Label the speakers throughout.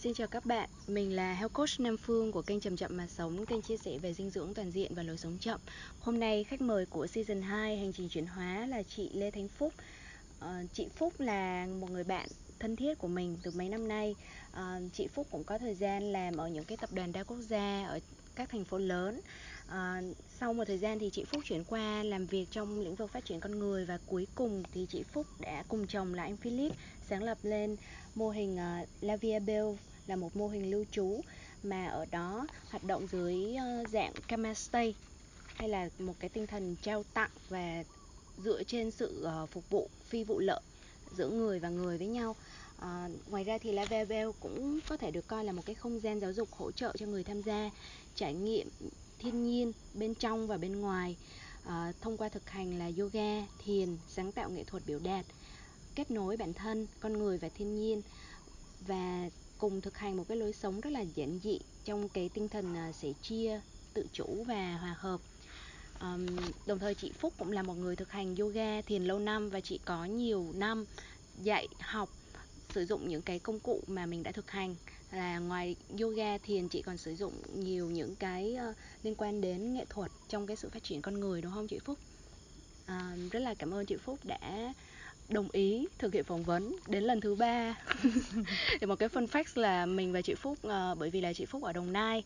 Speaker 1: Xin chào các bạn, mình là Health Coach Nam Phương của kênh Chậm Chậm Mà Sống, kênh chia sẻ về dinh dưỡng toàn diện và lối sống chậm. Hôm nay khách mời của Season 2 Hành trình chuyển hóa là chị Lê thánh Phúc. Ờ, chị Phúc là một người bạn thân thiết của mình từ mấy năm nay. Ờ, chị Phúc cũng có thời gian làm ở những cái tập đoàn đa quốc gia ở các thành phố lớn. À, sau một thời gian thì chị Phúc chuyển qua làm việc trong lĩnh vực phát triển con người và cuối cùng thì chị Phúc đã cùng chồng là anh Philip sáng lập lên mô hình uh, La Via Bell là một mô hình lưu trú mà ở đó hoạt động dưới ờ, dạng Camastay hay là một cái tinh thần trao tặng và dựa trên sự ờ, phục vụ phi vụ lợi giữa người và người với nhau. À, ngoài ra thì Lavabel cũng có thể được coi là một cái không gian giáo dục hỗ trợ cho người tham gia trải nghiệm thiên nhiên bên trong và bên ngoài. À, thông qua thực hành là yoga thiền sáng tạo nghệ thuật biểu đạt kết nối bản thân con người và thiên nhiên. Và cùng thực hành một cái lối sống rất là giản dị trong cái tinh thần à, sẻ chia tự chủ và hòa hợp um, đồng thời chị Phúc cũng là một người thực hành yoga thiền lâu năm và chị có nhiều năm dạy học sử dụng những cái công cụ mà mình đã thực hành là ngoài yoga thiền chị còn sử dụng nhiều những cái uh, liên quan đến nghệ thuật trong cái sự phát triển con người đúng không chị Phúc? Uh, rất là cảm ơn chị Phúc đã đồng ý thực hiện phỏng vấn đến lần thứ ba. Thì một cái fun fact là mình và chị Phúc uh, bởi vì là chị Phúc ở Đồng Nai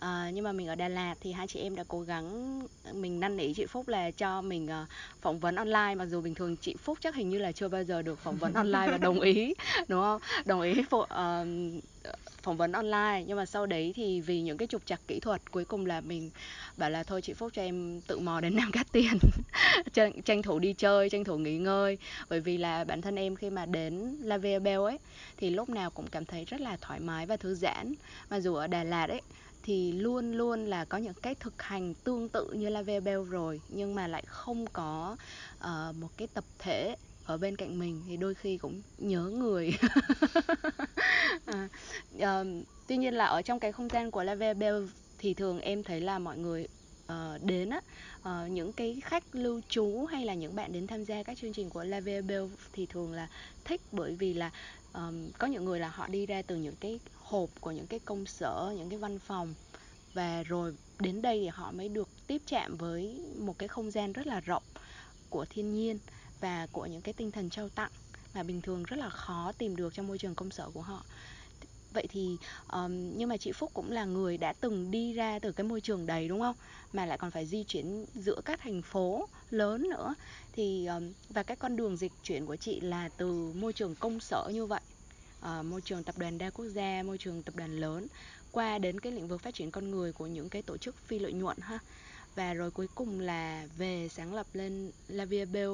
Speaker 1: à, nhưng mà mình ở Đà Lạt thì hai chị em đã cố gắng mình năn nỉ chị Phúc là cho mình uh, phỏng vấn online mặc dù bình thường chị Phúc chắc hình như là chưa bao giờ được phỏng vấn online và đồng ý đúng không? Đồng ý uh, phỏng vấn online. Nhưng mà sau đấy thì vì những cái trục trặc kỹ thuật cuối cùng là mình bảo là thôi chị Phúc cho em tự mò đến Nam Cát Tiên tranh, tranh thủ đi chơi tranh thủ nghỉ ngơi. Bởi vì là bản thân em khi mà đến La Via Bell ấy thì lúc nào cũng cảm thấy rất là thoải mái và thư giãn. Mà dù ở Đà Lạt ấy thì luôn luôn là có những cái thực hành tương tự như La Bell rồi nhưng mà lại không có uh, một cái tập thể ở bên cạnh mình thì đôi khi cũng nhớ người. À, uh, tuy nhiên là ở trong cái không gian của La Bell thì thường em thấy là mọi người uh, đến á uh, những cái khách lưu trú hay là những bạn đến tham gia các chương trình của La Bell thì thường là thích bởi vì là um, có những người là họ đi ra từ những cái hộp của những cái công sở những cái văn phòng và rồi đến đây thì họ mới được tiếp chạm với một cái không gian rất là rộng của thiên nhiên và của những cái tinh thần trao tặng mà bình thường rất là khó tìm được trong môi trường công sở của họ vậy thì um, nhưng mà chị Phúc cũng là người đã từng đi ra từ cái môi trường đầy đúng không? Mà lại còn phải di chuyển giữa các thành phố lớn nữa. Thì um, và cái con đường dịch chuyển của chị là từ môi trường công sở như vậy uh, môi trường tập đoàn đa quốc gia môi trường tập đoàn lớn qua đến cái lĩnh vực phát triển con người của những cái tổ chức phi lợi nhuận ha. Và rồi cuối cùng là về sáng lập lên Lavia Bell.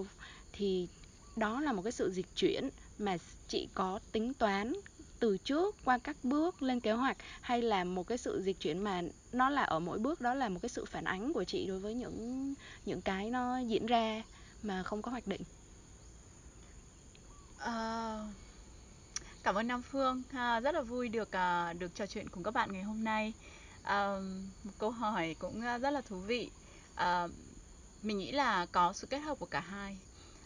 Speaker 1: Thì đó là một cái sự dịch chuyển mà chị có tính toán từ trước qua các bước lên kế hoạch hay là một cái sự dịch chuyển mà nó là ở mỗi bước đó là một cái sự phản ánh của chị đối với những những cái nó diễn ra mà không có hoạch định?
Speaker 2: Uh, cảm ơn Nam Phương. Uh, rất là vui được uh, được trò chuyện cùng các bạn ngày hôm nay. Uh, một câu hỏi cũng rất là thú vị. Uh, mình nghĩ là có sự kết hợp của cả hai.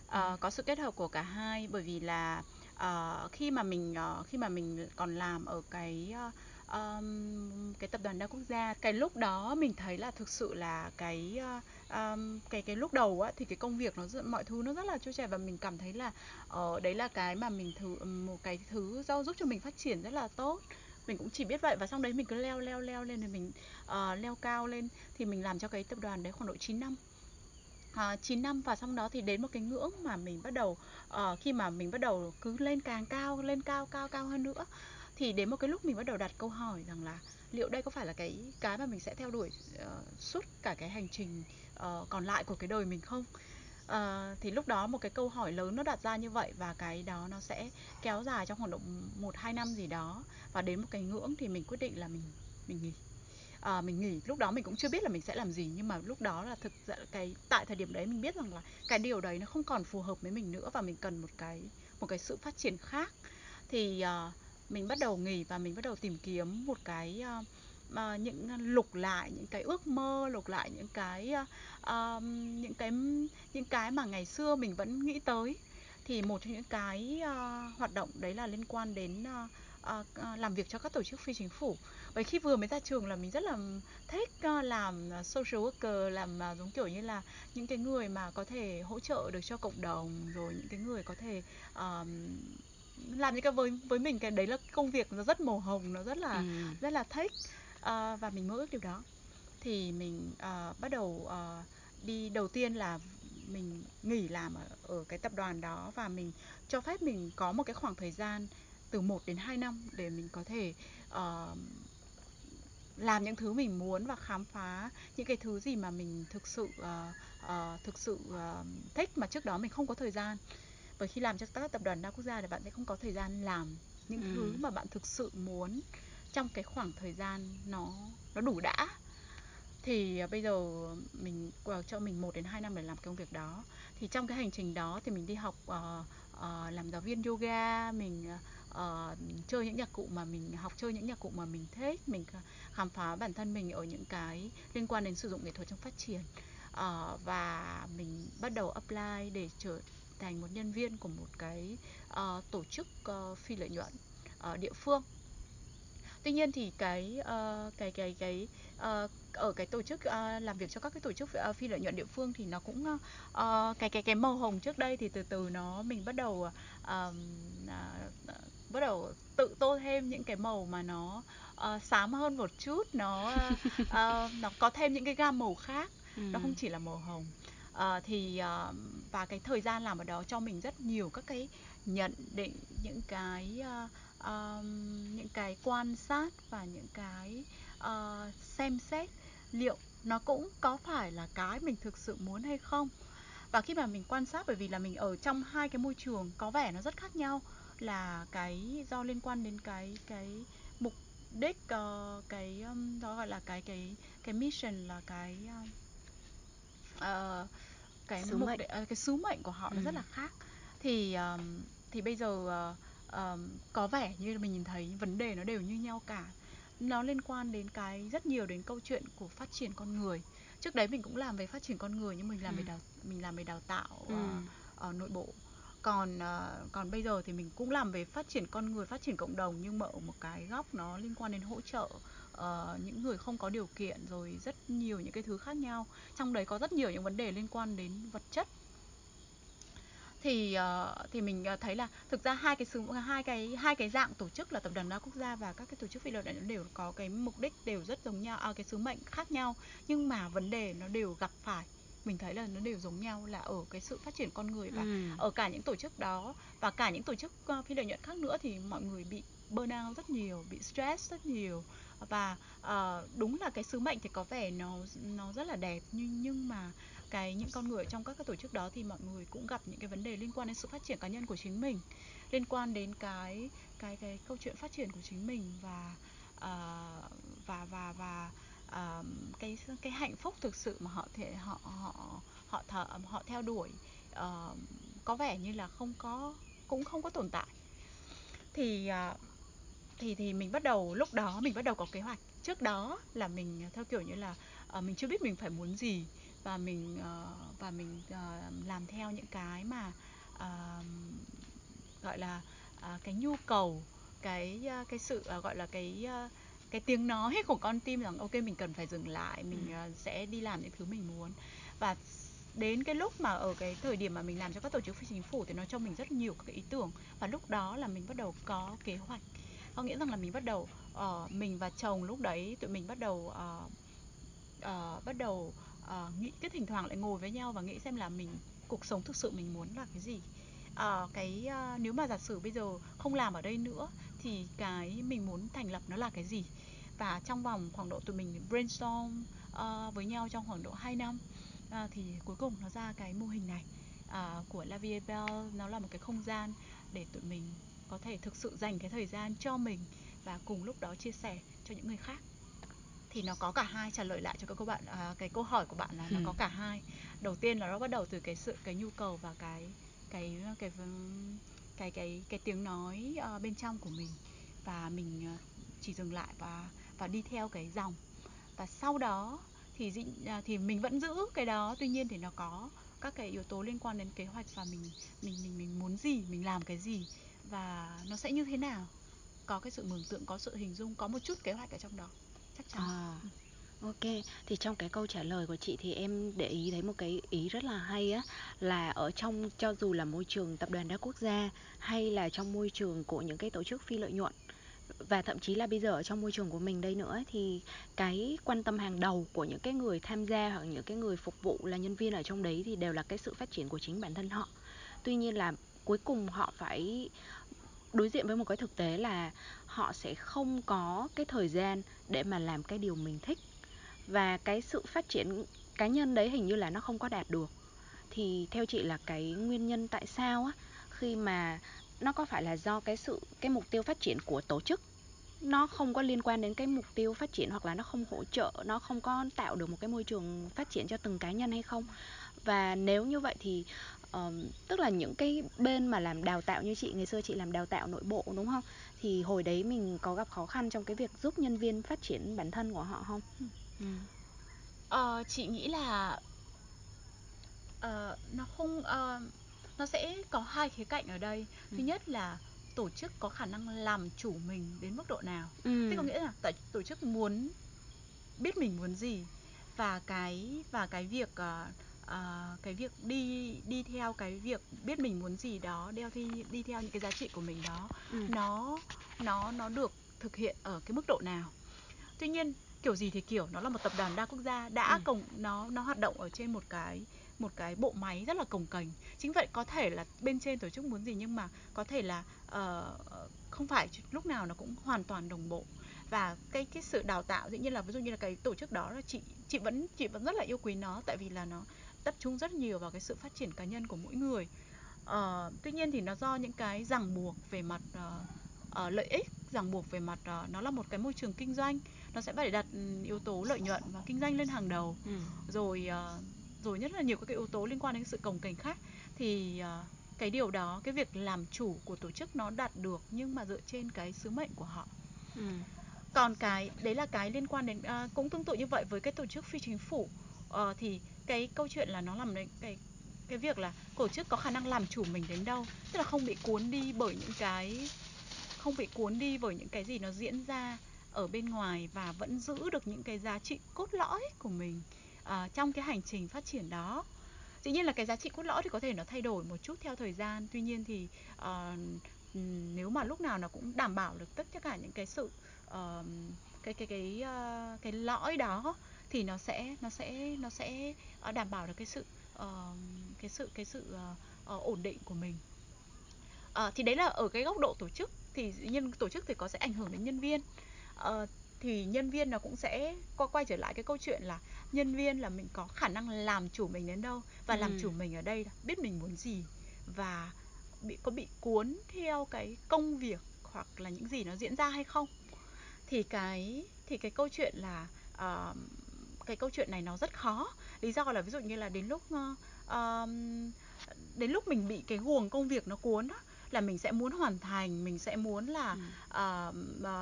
Speaker 2: Uh, có sự kết hợp của cả hai bởi vì là uh, khi mà mình uh, khi mà mình còn làm ở cái uh, um, cái tập đoàn đa quốc gia cái lúc đó mình thấy là thực sự là cái uh, um, cái cái lúc đầu á thì cái công việc nó mọi thứ nó rất là trôi chảy và mình cảm thấy là uh, đấy là cái mà mình thử một cái thứ do giúp cho mình phát triển rất là tốt. Mình cũng chỉ biết vậy và xong đấy mình cứ leo leo leo lên thì mình uh, leo cao lên. Thì mình làm cho cái tập đoàn đấy khoảng độ 9 năm à, 9 năm và xong đó thì đến một cái ngưỡng mà mình bắt đầu à, khi mà mình bắt đầu cứ lên càng cao lên cao cao cao hơn nữa thì đến một cái lúc mình bắt đầu đặt câu hỏi rằng là liệu đây có phải là cái cái mà mình sẽ theo đuổi uh, suốt cả cái hành trình uh, còn lại của cái đời mình không? Uh, thì lúc đó một cái câu hỏi lớn nó đặt ra như vậy và cái đó nó sẽ kéo dài trong khoảng độ một hai năm gì đó và đến một cái ngưỡng thì mình quyết định là mình mình nghỉ à, mình nghỉ lúc đó mình cũng chưa biết là mình sẽ làm gì nhưng mà lúc đó là thực ra cái tại thời điểm đấy mình biết rằng là cái điều đấy nó không còn phù hợp với mình nữa và mình cần một cái một cái sự phát triển khác. Thì à, mình bắt đầu nghỉ và mình bắt đầu tìm kiếm một cái à, À, những lục lại những cái ước mơ lục lại những cái uh, những cái những cái mà ngày xưa mình vẫn nghĩ tới. Thì một trong những cái uh, hoạt động đấy là liên quan đến uh, làm việc cho các tổ chức phi chính phủ. Bởi khi vừa mới ra trường là mình rất là thích uh, làm social worker làm giống kiểu như là những cái người mà có thể hỗ trợ được cho cộng đồng rồi những cái người có thể uh, làm những cái với với mình. Cái đấy là công việc nó rất màu hồng nó rất là ừ. rất là thích uh, và mình mơ ước điều đó. Thì mình uh, bắt đầu uh, đi đầu tiên là mình nghỉ làm ở, ở cái tập đoàn đó và mình cho phép mình có một cái khoảng thời gian từ 1 đến 2 năm để mình có thể uh, làm những thứ mình muốn và khám phá những cái thứ gì mà mình thực sự uh, uh, thực sự uh, thích mà trước đó mình không có thời gian. Bởi khi làm cho các tập đoàn đa quốc gia thì bạn sẽ không có thời gian làm những ừ. thứ mà bạn thực sự muốn trong cái khoảng thời gian nó nó đủ đã. Thì uh, bây giờ mình uh, cho mình 1 đến 2 năm để làm công việc đó. Thì trong cái hành trình đó thì mình đi học uh, uh, làm giáo viên yoga mình uh, Ờ, chơi những nhạc cụ mà mình học chơi những nhạc cụ mà mình thích mình khám phá bản thân mình ở những cái liên quan đến sử dụng nghệ thuật trong phát triển. Uh, và mình bắt đầu apply để trở thành một nhân viên của một cái uh, tổ chức uh, phi lợi nhuận uh, địa phương. Tuy nhiên thì cái uh, cái cái cái uh, ở cái tổ chức uh, làm việc cho các cái tổ chức uh, phi lợi nhuận địa phương thì nó cũng uh, cái cái cái màu hồng trước đây thì từ từ nó mình bắt đầu uh, uh, bắt đầu tự tô thêm những cái màu mà nó uh, xám hơn một chút nó uh, nó có thêm những cái gam màu khác. Ừ. nó không chỉ là màu hồng. Uh, thì uh, và cái thời gian làm ở đó cho mình rất nhiều các cái nhận định những cái uh, uh, những cái quan sát và những cái uh, xem xét liệu nó cũng có phải là cái mình thực sự muốn hay không. Và khi mà mình quan sát bởi vì là mình ở trong hai cái môi trường có vẻ nó rất khác nhau là cái do liên quan đến cái cái mục đích uh, cái um, đó gọi là cái cái cái mission là cái uh, cái
Speaker 1: sứ
Speaker 2: mục
Speaker 1: mệnh.
Speaker 2: Đích, uh, cái sứ mệnh của họ ừ. nó rất là khác thì um, thì bây giờ uh, um, có vẻ như mình nhìn thấy vấn đề nó đều như nhau cả nó liên quan đến cái rất nhiều đến câu chuyện của phát triển con người trước đấy mình cũng làm về phát triển con người nhưng mình làm ừ. về đào mình làm về đào tạo ừ. uh, ở nội bộ còn ờ, còn bây giờ thì mình cũng làm về phát triển con người phát triển cộng đồng nhưng mà ở một cái góc nó liên quan đến hỗ trợ uh, những người không có điều kiện rồi rất nhiều những cái thứ khác nhau. Trong đấy có rất nhiều những vấn đề liên quan đến vật chất. Thì uh, thì mình thấy là thực ra hai cái sứ hai cái hai cái dạng tổ chức là tập đoàn đa quốc gia và các cái tổ chức phi lợi nhuận đều có cái mục đích đều rất giống nhau à, cái sứ mệnh khác nhau nhưng mà vấn đề nó đều gặp phải mình thấy là nó đều giống nhau là ở cái sự phát triển con người và ừ. ở cả những tổ chức đó và cả những tổ chức uh, phi lợi nhuận khác nữa thì mọi người bị burnout rất nhiều bị stress rất nhiều và uh, đúng là cái sứ mệnh thì có vẻ nó nó rất là đẹp nhưng nhưng mà cái những con người trong các cái tổ chức đó thì mọi người cũng gặp những cái vấn đề liên quan đến sự phát triển cá nhân của chính mình liên quan đến cái cái cái câu chuyện phát triển của chính mình và uh, và và và cái cái hạnh phúc thực sự mà họ thể họ họ họ thở, họ theo đuổi uh, có vẻ như là không có cũng không có tồn tại. Thì uh, thì thì mình bắt đầu lúc đó mình bắt đầu có kế hoạch. Trước đó là mình theo kiểu như là uh, mình chưa biết mình phải muốn gì và mình uh, và mình uh, làm theo những cái mà uh, gọi là uh, cái nhu cầu cái uh, cái sự uh, gọi là cái uh, cái tiếng nói của con tim rằng ok mình cần phải dừng lại mình uh, sẽ đi làm những thứ mình muốn. Và đến cái lúc mà ở cái thời điểm mà mình làm cho các tổ chức phi chính phủ thì nó cho mình rất nhiều các cái ý tưởng. Và lúc đó là mình bắt đầu có kế hoạch. Có nghĩa rằng là mình bắt đầu uh, mình và chồng lúc đấy tụi mình bắt đầu uh, uh, bắt đầu uh, nghĩ cái thỉnh thoảng lại ngồi với nhau và nghĩ xem là mình cuộc sống thực sự mình muốn là cái gì uh, cái uh, nếu mà giả sử bây giờ không làm ở đây nữa thì cái mình muốn thành lập nó là cái gì? Và trong vòng khoảng độ tụi mình brainstorm uh, với nhau trong khoảng độ 2 năm uh, thì cuối cùng nó ra cái mô hình này uh, của La Vie Belle. Nó là một cái không gian để tụi mình có thể thực sự dành cái thời gian cho mình và cùng lúc đó chia sẻ cho những người khác. Thì nó có cả hai trả lời lại cho các bạn à, cái câu hỏi của bạn là ừ. nó có cả hai. Đầu tiên là nó bắt đầu từ cái sự cái nhu cầu và cái cái cái cái cái cái, tiếng nói uh, bên trong của mình. Và mình uh, chỉ dừng lại và và đi theo cái dòng. Và sau đó thì dị, uh, thì mình vẫn giữ cái đó tuy nhiên thì nó có các cái yếu tố liên quan đến kế hoạch và mình mình mình mình muốn gì mình làm cái gì và nó sẽ như thế nào. Có cái sự mường tượng có sự hình dung có một chút kế hoạch ở trong đó. Chắc chắn.
Speaker 1: À, ok. Thì trong cái câu trả lời của chị thì em để ý thấy một cái ý rất là hay á, là ở trong, cho dù là môi trường tập đoàn đa quốc gia hay là trong môi trường của những cái tổ chức phi lợi nhuận, và thậm chí là bây giờ ở trong môi trường của mình đây nữa thì cái quan tâm hàng đầu của những cái người tham gia hoặc những cái người phục vụ là nhân viên ở trong đấy thì đều là cái sự phát triển của chính bản thân họ. Tuy nhiên là cuối cùng họ phải đối diện với một cái thực tế là họ sẽ không có cái thời gian để mà làm cái điều mình thích và cái sự phát triển cá nhân đấy hình như là nó không có đạt được. Thì theo chị là cái nguyên nhân tại sao á khi mà nó có phải là do cái sự cái mục tiêu phát triển của tổ chức? Nó không có liên quan đến cái mục tiêu phát triển hoặc là nó không hỗ trợ nó không có tạo được một cái môi trường phát triển cho từng cá nhân hay không? Và nếu như vậy thì uh, tức là những cái bên mà làm đào tạo như chị ngày xưa chị làm đào tạo nội bộ đúng không? Thì hồi đấy mình có gặp khó khăn trong cái việc giúp nhân viên phát triển bản thân của họ không? Ừ ừ.
Speaker 2: Ờ, chị nghĩ là ờ, nó không ờ, nó sẽ có hai khía cạnh ở đây
Speaker 1: Ừ.
Speaker 2: thứ nhất là tổ chức có khả năng làm chủ mình đến mức độ nào
Speaker 1: Ừ.
Speaker 2: thế có nghĩa là tại tổ chức muốn biết mình muốn gì và cái và cái việc ờ, ờ, cái việc đi đi theo cái việc biết mình muốn gì đó đeo thi đi theo những cái giá trị của mình đó
Speaker 1: Ừ.
Speaker 2: nó nó nó được thực hiện ở cái mức độ nào tuy nhiên kiểu gì thì kiểu nó là một tập đoàn đa quốc gia đã
Speaker 1: Ừ.
Speaker 2: cồng nó nó hoạt động ở trên một cái một cái bộ máy rất là cồng kềnh chính vậy có thể là bên trên tổ chức muốn gì nhưng mà có thể là ờ, không phải lúc nào nó cũng hoàn toàn đồng bộ. Và cái cái sự đào tạo dĩ nhiên là ví dụ như là cái tổ chức đó là chị chị vẫn chị vẫn rất là yêu quý nó tại vì là nó tập trung rất nhiều vào cái sự phát triển cá nhân của mỗi người. Ờ, tuy nhiên thì nó do những cái ràng buộc về mặt ờ, ờ, lợi ích ràng buộc về mặt ờ, nó là một cái môi trường kinh doanh nó sẽ phải đặt ừ, yếu tố lợi nhuận và kinh doanh lên hàng đầu.
Speaker 1: Ừ.
Speaker 2: rồi ờ, rồi nhất là nhiều các cái yếu tố liên quan đến sự cồng kềnh khác. Thì ờ, cái điều đó cái việc làm chủ của tổ chức nó đạt được nhưng mà dựa trên cái sứ mệnh của họ.
Speaker 1: Ừ.
Speaker 2: còn cái đấy là cái liên quan đến à, cũng tương tự như vậy với cái tổ chức phi chính phủ. Ờ, thì cái câu chuyện là nó làm đến cái cái việc là tổ chức có khả năng làm chủ mình đến đâu. Tức là không bị cuốn đi bởi những cái không bị cuốn đi bởi những cái gì nó diễn ra ở bên ngoài và vẫn giữ được những cái giá trị cốt lõi của mình à, trong cái hành trình phát triển đó. Dĩ nhiên là cái giá trị cốt lõi thì có thể nó thay đổi một chút theo thời gian tuy nhiên thì uh, nếu mà lúc nào nó cũng đảm bảo được tất cả những cái sự uh, cái cái cái uh, cái lõi đó thì nó sẽ nó sẽ nó sẽ đảm bảo được cái sự uh, cái sự cái sự uh, uh, ổn định của mình. Uh, thì đấy là ở cái góc độ tổ chức. Thì dĩ nhiên tổ chức thì có sẽ ảnh hưởng đến nhân viên. Ờ, thì nhân viên nó cũng sẽ qua quay trở lại cái câu chuyện là nhân viên là mình có khả năng làm chủ mình đến đâu và làm
Speaker 1: Ừ.
Speaker 2: chủ mình ở đây là biết mình muốn gì và bị có bị cuốn theo cái công việc hoặc là những gì nó diễn ra hay không thì cái thì cái câu chuyện là ờ, cái câu chuyện này nó rất khó lý do là ví dụ như là đến lúc ờm, đến lúc mình bị cái guồng công việc nó cuốn á là mình sẽ muốn hoàn thành mình sẽ muốn là
Speaker 1: Ừ.
Speaker 2: ờ,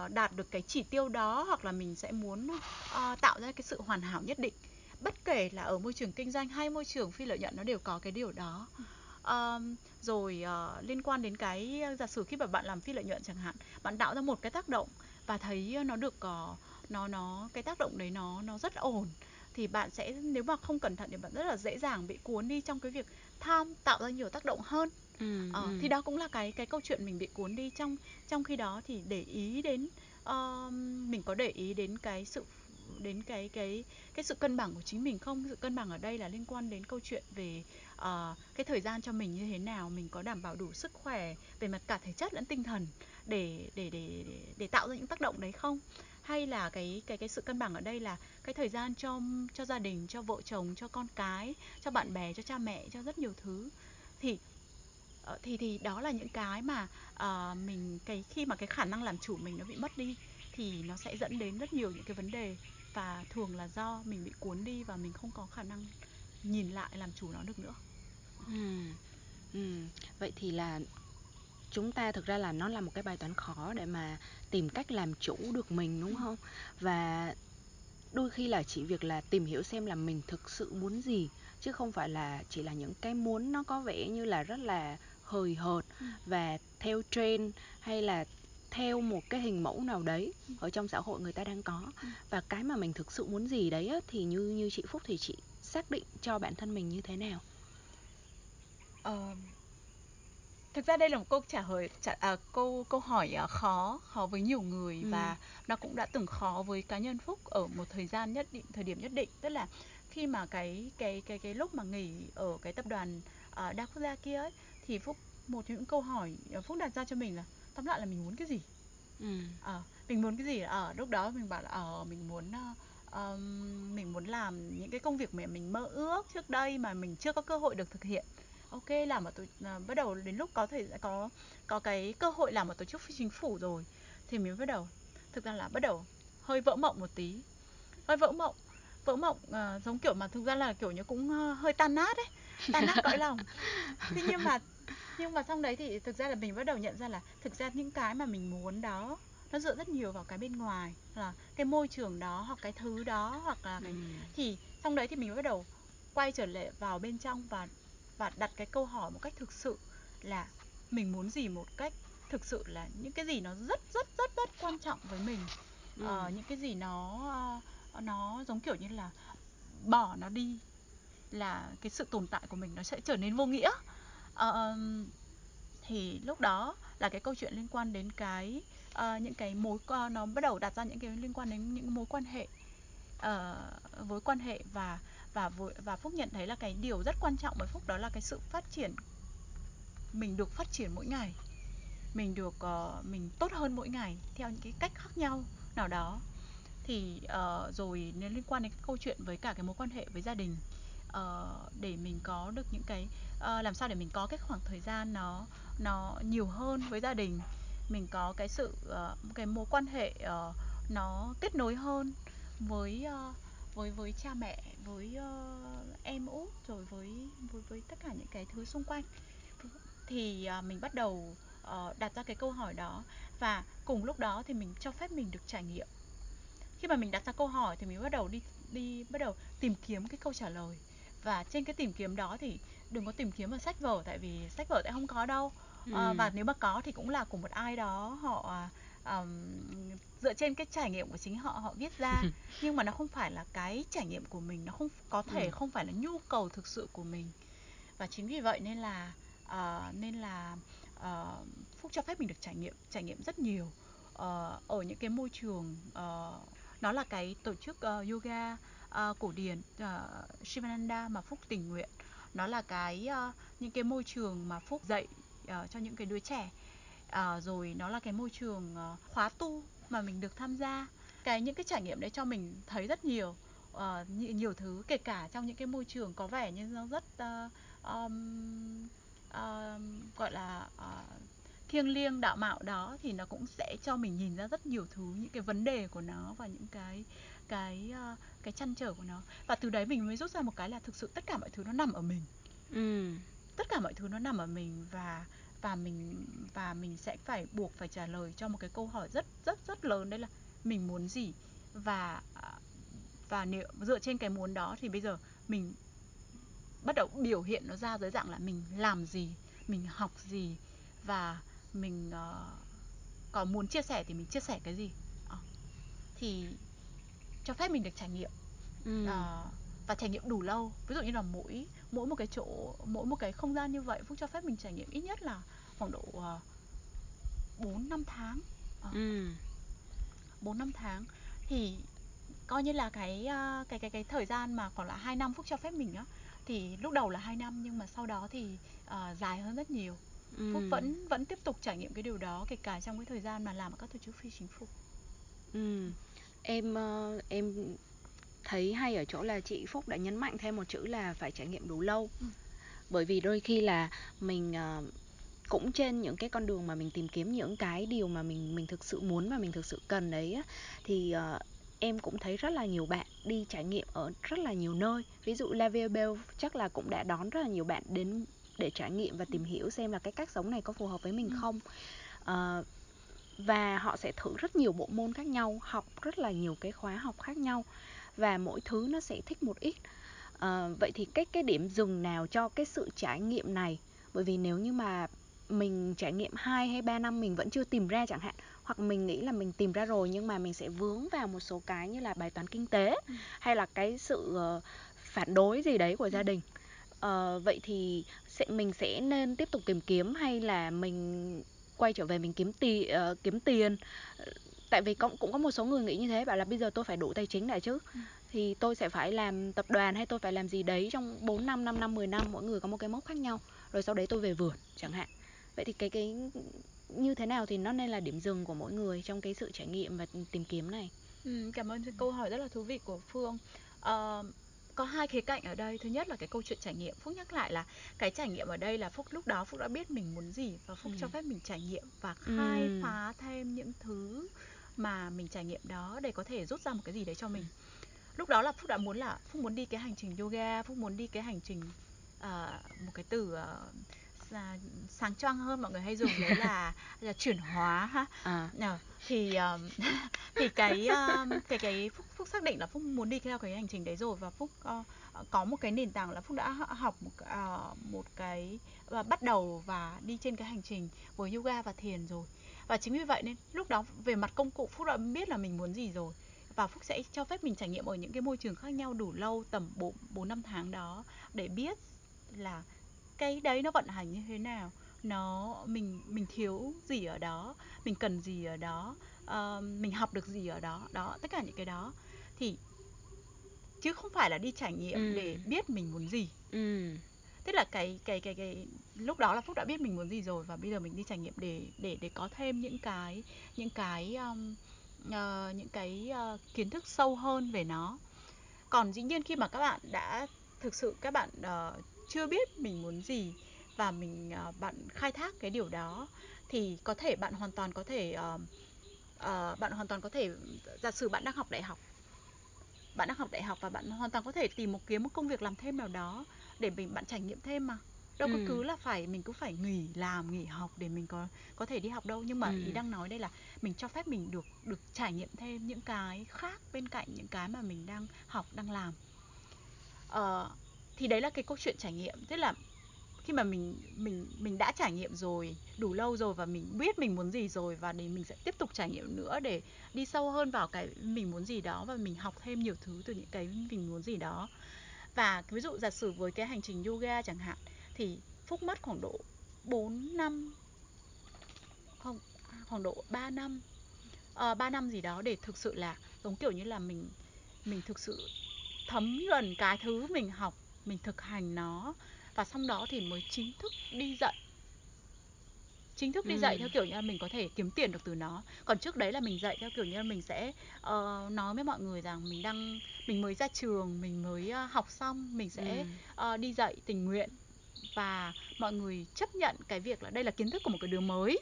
Speaker 2: đạt được cái chỉ tiêu đó hoặc là mình sẽ muốn ờ, tạo ra cái sự hoàn hảo nhất định. Bất kể là ở môi trường kinh doanh hay môi trường phi lợi nhuận nó đều có cái điều đó. Ờm, rồi ờ, liên quan đến cái giả sử khi mà bạn làm phi lợi nhuận chẳng hạn bạn tạo ra một cái tác động và thấy nó được ờ, nó nó cái tác động đấy nó nó rất ổn thì bạn sẽ nếu mà không cẩn thận thì bạn rất là dễ dàng bị cuốn đi trong cái việc tham tạo ra nhiều tác động hơn
Speaker 1: Ừ.
Speaker 2: ờ,
Speaker 1: Ừ.
Speaker 2: thì đó cũng là cái cái câu chuyện mình bị cuốn đi trong trong khi đó thì để ý đến ờ, mình có để ý đến cái sự đến cái cái cái sự cân bằng của chính mình không sự cân bằng ở đây là liên quan đến câu chuyện về ờ, cái thời gian cho mình như thế nào mình có đảm bảo đủ sức khỏe về mặt cả thể chất lẫn tinh thần để để để để, để tạo ra những tác động đấy không hay là cái cái cái sự cân bằng ở đây là cái thời gian cho cho gia đình cho vợ chồng cho con cái cho bạn bè cho cha mẹ cho rất nhiều thứ thì ờ, thì thì đó là những cái mà ờ, mình cái khi mà cái khả năng làm chủ mình nó bị mất đi thì nó sẽ dẫn đến rất nhiều những cái vấn đề và thường là do mình bị cuốn đi và mình không có khả năng nhìn lại làm chủ nó được nữa
Speaker 1: Ừ. Ừ. Vậy thì là chúng ta thực ra là nó là một cái bài toán khó để mà tìm cách làm chủ được mình đúng
Speaker 2: Ừ.
Speaker 1: không? Và đôi khi là chỉ việc là tìm hiểu xem là mình thực sự muốn gì chứ không phải là chỉ là những cái muốn nó có vẻ như là rất là hời hợt
Speaker 2: Ừ.
Speaker 1: và theo trend hay là theo một cái hình mẫu nào đấy ở trong xã hội người ta đang có. Và cái mà mình thực sự muốn gì đấy á, thì như như chị Phúc thì chị xác định cho bản thân mình như thế nào?
Speaker 2: Ờ, thực ra đây là một câu trả lời trả, à, câu câu hỏi à, khó khó với nhiều người
Speaker 1: Ừ.
Speaker 2: và nó cũng đã từng khó với cá nhân Phúc ở một thời gian nhất định thời điểm nhất định. Tức là khi mà cái cái cái cái lúc mà nghỉ ở cái tập đoàn à, đa quốc gia kia ấy thì Phúc một trong những câu hỏi à, Phúc đặt ra cho mình là tóm lại là mình muốn cái gì?
Speaker 1: Ừ.
Speaker 2: Ờ, mình muốn cái gì? Ở lúc đó mình bảo là ờ mình muốn ờ, ờm, mình muốn làm những cái công việc mà mình mơ ước trước đây mà mình chưa có cơ hội được thực hiện. Ok làm ở tổ à, bắt đầu đến lúc có thể có có cái cơ hội làm ở tổ chức phi chính phủ rồi. Thì mình bắt đầu thực ra là bắt đầu hơi vỡ mộng một tí hơi vỡ mộng vỡ mộng à, giống kiểu mà thực ra là kiểu như cũng ờ, hơi tan nát ấy tan nát cõi lòng. Thế nhưng mà nhưng mà xong đấy thì thực ra là mình bắt đầu nhận ra là thực ra những cái mà mình muốn đó nó dựa rất nhiều vào cái bên ngoài là cái môi trường đó hoặc cái thứ đó hoặc là cái
Speaker 1: Ừ.
Speaker 2: thì xong đấy thì mình bắt đầu quay trở lại vào bên trong và và đặt cái câu hỏi một cách thực sự là mình muốn gì một cách thực sự là những cái gì nó rất rất rất rất quan trọng với mình
Speaker 1: Ừ.
Speaker 2: ờ, những cái gì nó nó giống kiểu như là bỏ nó đi là cái sự tồn tại của mình nó sẽ trở nên vô nghĩa Ờ, thì lúc đó là cái câu chuyện liên quan đến cái uh, những cái mối uh, nó bắt đầu đặt ra những cái liên quan đến những mối quan hệ uh, với quan hệ và và và phúc nhận thấy là cái điều rất quan trọng với phúc đó là cái sự phát triển. Mình được phát triển mỗi ngày mình được uh, mình tốt hơn mỗi ngày theo những cái cách khác nhau nào đó. Thì uh, rồi nên liên quan đến cái câu chuyện với cả cái mối quan hệ với gia đình uh, để mình có được những cái ờ, làm sao để mình có cái khoảng thời gian nó nó nhiều hơn với gia đình? Mình có cái sự ờ, cái mối quan hệ ờ, nó kết nối hơn với ờ, với với cha mẹ với ờ, em út rồi với với với tất cả những cái thứ xung quanh. Thì à, mình bắt đầu ờ, đặt ra cái câu hỏi đó và cùng lúc đó thì mình cho phép mình được trải nghiệm. Khi mà mình đặt ra câu hỏi thì mình bắt đầu đi đi bắt đầu tìm kiếm cái câu trả lời và trên cái tìm kiếm đó thì đừng có tìm kiếm ở sách vở tại vì sách vở sẽ không có đâu
Speaker 1: Ừ.
Speaker 2: và nếu mà có thì cũng là của một ai đó họ à, ờm, dựa trên cái trải nghiệm của chính họ họ viết ra nhưng mà nó không phải là cái trải nghiệm của mình nó không có thể
Speaker 1: Ừ.
Speaker 2: không phải là nhu cầu thực sự của mình và chính vì vậy nên là ờ, nên là ờ, phúc cho phép mình được trải nghiệm trải nghiệm rất nhiều ờ, ở những cái môi trường ờ, nó là cái tổ chức ờ, yoga ờ, cổ điển ờ, Shivananda mà phúc tình nguyện nó là cái uh, những cái môi trường mà phúc dạy uh, cho những cái đứa trẻ. Uh, rồi nó là cái môi trường uh, khóa tu mà mình được tham gia. Cái những cái trải nghiệm đấy cho mình thấy rất nhiều uh, nhiều, nhiều thứ kể cả trong những cái môi trường có vẻ như nó rất uh, um, ờm, gọi là uh, thiêng liêng đạo mạo đó thì nó cũng sẽ cho mình nhìn ra rất nhiều thứ những cái vấn đề của nó và những cái cái ờ, cái trăn trở của nó. Và từ đấy mình mới rút ra một cái là thực sự tất cả mọi thứ nó nằm ở mình.
Speaker 1: Ừ.
Speaker 2: tất cả mọi thứ nó nằm ở mình và và mình và mình sẽ phải buộc phải trả lời cho một cái câu hỏi rất rất rất lớn đấy là mình muốn gì? Và và nếu dựa trên cái muốn đó thì bây giờ mình bắt đầu biểu hiện nó ra dưới dạng là mình làm gì mình học gì và mình ờ, có muốn chia sẻ thì mình chia sẻ cái gì. Ờ, thì cho phép mình được trải nghiệm
Speaker 1: Ừ.
Speaker 2: Ờ, và trải nghiệm đủ lâu ví dụ như là mỗi mỗi một cái chỗ mỗi một cái không gian như vậy phúc cho phép mình trải nghiệm ít nhất là khoảng độ uh, 4 5 tháng Ờ,
Speaker 1: Ừ.
Speaker 2: 4 5 tháng thì coi như là cái ờ, cái cái cái thời gian mà còn là 2 năm phúc cho phép mình á thì lúc đầu là 2 năm nhưng mà sau đó thì ờ, dài hơn rất nhiều phúc
Speaker 1: Ừ.
Speaker 2: vẫn vẫn tiếp tục trải nghiệm cái điều đó kể cả trong cái thời gian mà làm ở các tổ chức phi chính phủ
Speaker 1: Ừ. Em ờ, em thấy hay ở chỗ là chị Phúc đã nhấn mạnh thêm một chữ là phải trải nghiệm đủ lâu.
Speaker 2: Ừ.
Speaker 1: Bởi vì đôi khi là mình ờ, cũng trên những cái con đường mà mình tìm kiếm những cái điều mà mình mình thực sự muốn và mình thực sự cần đấy á, thì ờ, em cũng thấy rất là nhiều bạn đi trải nghiệm ở rất là nhiều nơi. Ví dụ La Vie Bell chắc là cũng đã đón rất là nhiều bạn đến để trải nghiệm và tìm hiểu xem là cái cách sống này có phù hợp với mình
Speaker 2: Ừ.
Speaker 1: không. Và họ sẽ thử rất nhiều bộ môn khác nhau, học rất là nhiều cái khóa học khác nhau và mỗi thứ nó sẽ thích một ít. Ờ, vậy thì cái cái điểm dừng nào cho cái sự trải nghiệm này? Bởi vì nếu như mà mình trải nghiệm 2 hay 3 năm mình vẫn chưa tìm ra chẳng hạn hoặc mình nghĩ là mình tìm ra rồi nhưng mà mình sẽ vướng vào một số cái như là bài toán kinh tế ừ. hay là cái sự uh, phản đối gì đấy của gia đình uh, vậy thì sẽ mình sẽ nên tiếp tục tìm kiếm hay là mình quay trở về mình kiếm tiền uh, kiếm tiền. Tại vì cũng cũng có một số người nghĩ như thế bảo là bây giờ tôi phải đủ tài chính đã chứ. Ừ. thì tôi sẽ phải làm tập đoàn hay tôi phải làm gì đấy trong 4 năm 5 năm 10 năm mỗi người có một cái mốc khác nhau. Rồi sau đấy tôi về vườn chẳng hạn. Vậy thì cái cái như thế nào thì nó nên là điểm dừng của mỗi người trong cái sự trải nghiệm và tìm kiếm này?
Speaker 2: Ừ, cảm ơn câu hỏi rất là thú vị của phương. Uh, có hai khía cạnh ở đây thứ nhất là cái câu chuyện trải nghiệm phúc nhắc lại là cái trải nghiệm ở đây là phúc lúc đó phúc đã biết mình muốn gì và phúc ừ. cho phép mình trải nghiệm và khai ừ. phá thêm những thứ mà mình trải nghiệm đó để có thể rút ra một cái gì đấy cho mình lúc đó là phúc đã muốn là phúc muốn đi cái hành trình yoga phúc muốn đi cái hành trình uh, một cái từ uh, là sáng choang hơn mọi người hay dùng đấy là là chuyển hóa ha. À. Ờ, thì um, thì cái um, cái cái phúc phúc xác định là phúc muốn đi theo cái hành trình đấy rồi và phúc uh, có một cái nền tảng là phúc đã học một uh, một cái và bắt đầu và đi trên cái hành trình với yoga và thiền rồi. Và chính vì vậy nên lúc đó về mặt công cụ phúc đã biết là mình muốn gì rồi. Và phúc sẽ cho phép mình trải nghiệm ở những cái môi trường khác nhau đủ lâu tầm bốn bốn năm tháng đó để biết là cái đấy nó vận hành như thế nào? Nó mình mình thiếu gì ở đó? Mình cần gì ở đó? Uh, mình học được gì ở đó? Đó tất cả những cái đó. Thì chứ không phải là đi trải nghiệm ừ. để biết mình muốn gì. Ừ. tức là cái cái cái cái lúc đó là phúc đã biết mình muốn gì rồi và bây giờ mình đi trải nghiệm để để để có thêm những cái những cái um, uh, những cái uh, kiến thức sâu hơn về nó. Còn dĩ nhiên khi mà các bạn đã thực sự các bạn uh, chưa biết mình muốn gì và mình uh, bạn khai thác cái điều đó thì có thể bạn hoàn toàn có thể uh, uh, bạn hoàn toàn có thể giả sử bạn đang học đại học bạn đang học đại học và bạn hoàn toàn có thể tìm một kiếm một công việc làm thêm nào đó để mình bạn trải nghiệm thêm mà đâu ừ. có cứ là phải mình cứ phải nghỉ làm nghỉ học để mình có có thể đi học đâu nhưng mà ừ. ý đang nói đây là mình cho phép mình được được trải nghiệm thêm những cái khác bên cạnh những cái mà mình đang học đang làm uh, thì đấy là cái câu chuyện trải nghiệm. Tức là khi mà mình mình mình đã trải nghiệm rồi đủ lâu rồi và mình biết mình muốn gì rồi và để mình sẽ tiếp tục trải nghiệm nữa để đi sâu hơn vào cái mình muốn gì đó và mình học thêm nhiều thứ từ những cái mình muốn gì đó. Và ví dụ giả sử với cái hành trình yoga chẳng hạn thì phúc mất khoảng độ 4 năm không khoảng độ 3 năm ờ, uh, 3 năm gì đó để thực sự là giống kiểu như là mình mình thực sự thấm nhuần cái thứ mình học mình thực hành nó. Và xong đó thì mới chính thức đi dạy. Chính thức đi ừ. dạy theo kiểu như là mình có thể kiếm tiền được từ nó. Còn trước đấy là mình dạy theo kiểu như là mình sẽ uh, nói với mọi người rằng mình đang mình mới ra trường mình mới uh, học xong mình sẽ ừ. uh, đi dạy tình nguyện. Và mọi người chấp nhận cái việc là đây là kiến thức của một cái đứa mới.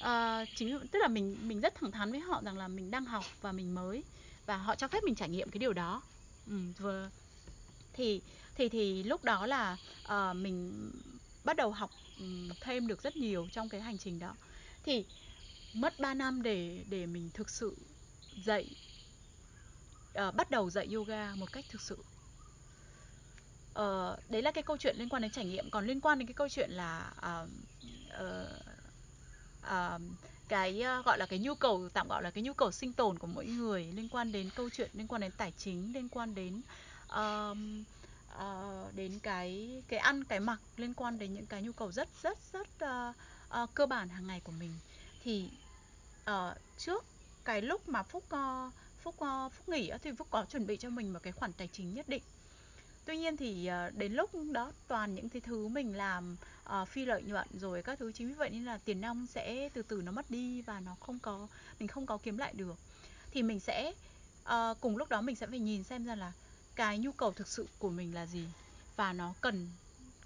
Speaker 2: Uh, chính tức là mình mình rất thẳng thắn với họ rằng là mình đang học và mình mới. Và họ cho phép mình trải nghiệm cái điều đó. Ừ, vừa. Thì thì thì lúc đó là uh, mình bắt đầu học ừ, thêm được rất nhiều trong cái hành trình đó. Thì mất 3 năm để để mình thực sự dạy uh, bắt đầu dạy yoga một cách thực sự. Uh, đấy là cái câu chuyện liên quan đến trải nghiệm. Còn liên quan đến cái câu chuyện là uh, uh, uh, cái uh, gọi là cái nhu cầu tạm gọi là cái nhu cầu sinh tồn của mỗi người liên quan đến câu chuyện liên quan đến tài chính liên quan đến uh, uh, đến cái cái ăn cái mặc liên quan đến những cái nhu cầu rất rất rất uh, uh, cơ bản hàng ngày của mình. Thì uh, trước cái lúc mà phúc uh, phúc uh, phúc nghỉ thì phúc có chuẩn bị cho mình một cái khoản tài chính nhất định. Tuy nhiên thì uh, đến lúc đó toàn những cái thứ mình làm uh, phi lợi nhuận rồi các thứ chính vì vậy nên là tiền nong sẽ từ từ nó mất đi và nó không có mình không có kiếm lại được. Thì mình sẽ uh, cùng lúc đó mình sẽ phải nhìn xem ra là cái nhu cầu thực sự của mình là gì? Và nó cần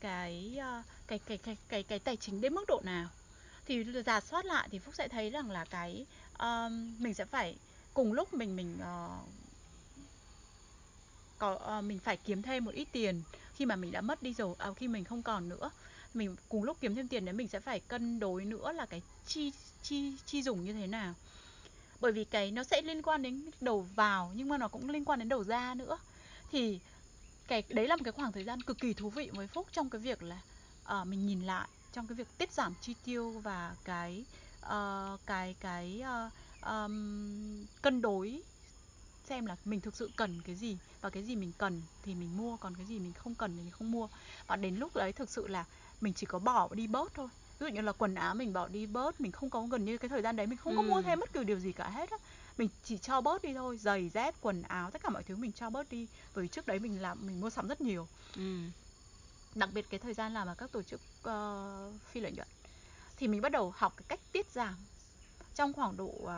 Speaker 2: cái ờ, cái cái cái cái cái tài chính đến mức độ nào? Thì giả soát lại thì phúc sẽ thấy rằng là cái um, mình sẽ phải cùng lúc mình mình uh, có uh, mình phải kiếm thêm một ít tiền khi mà mình đã mất đi rồi à, khi mình không còn nữa. Mình cùng lúc kiếm thêm tiền đấy mình sẽ phải cân đối nữa là cái chi chi chi dùng như thế nào. Bởi vì cái nó sẽ liên quan đến đầu vào nhưng mà nó cũng liên quan đến đầu ra nữa thì cái đấy là một cái khoảng thời gian cực kỳ thú vị với phúc trong cái việc là uh, mình nhìn lại trong cái việc tiết giảm chi tiêu và cái uh, cái cái uh, um, cân đối xem là mình thực sự cần cái gì và cái gì mình cần thì mình mua còn cái gì mình không cần thì mình không mua. Và đến lúc đấy thực sự là mình chỉ có bỏ đi bớt thôi. Ví dụ như là quần áo mình bỏ đi bớt mình không có gần như cái thời gian đấy mình không ừ. có mua thêm bất cứ điều gì cả hết á mình chỉ cho bớt đi thôi giày dép quần áo tất cả mọi thứ mình cho bớt đi. Bởi vì trước đấy mình làm mình mua sắm rất nhiều. Ừ. đặc biệt cái thời gian làm ở các tổ chức uh, phi lợi nhuận. Thì mình bắt đầu học cái cách tiết giảm. Trong khoảng độ uh,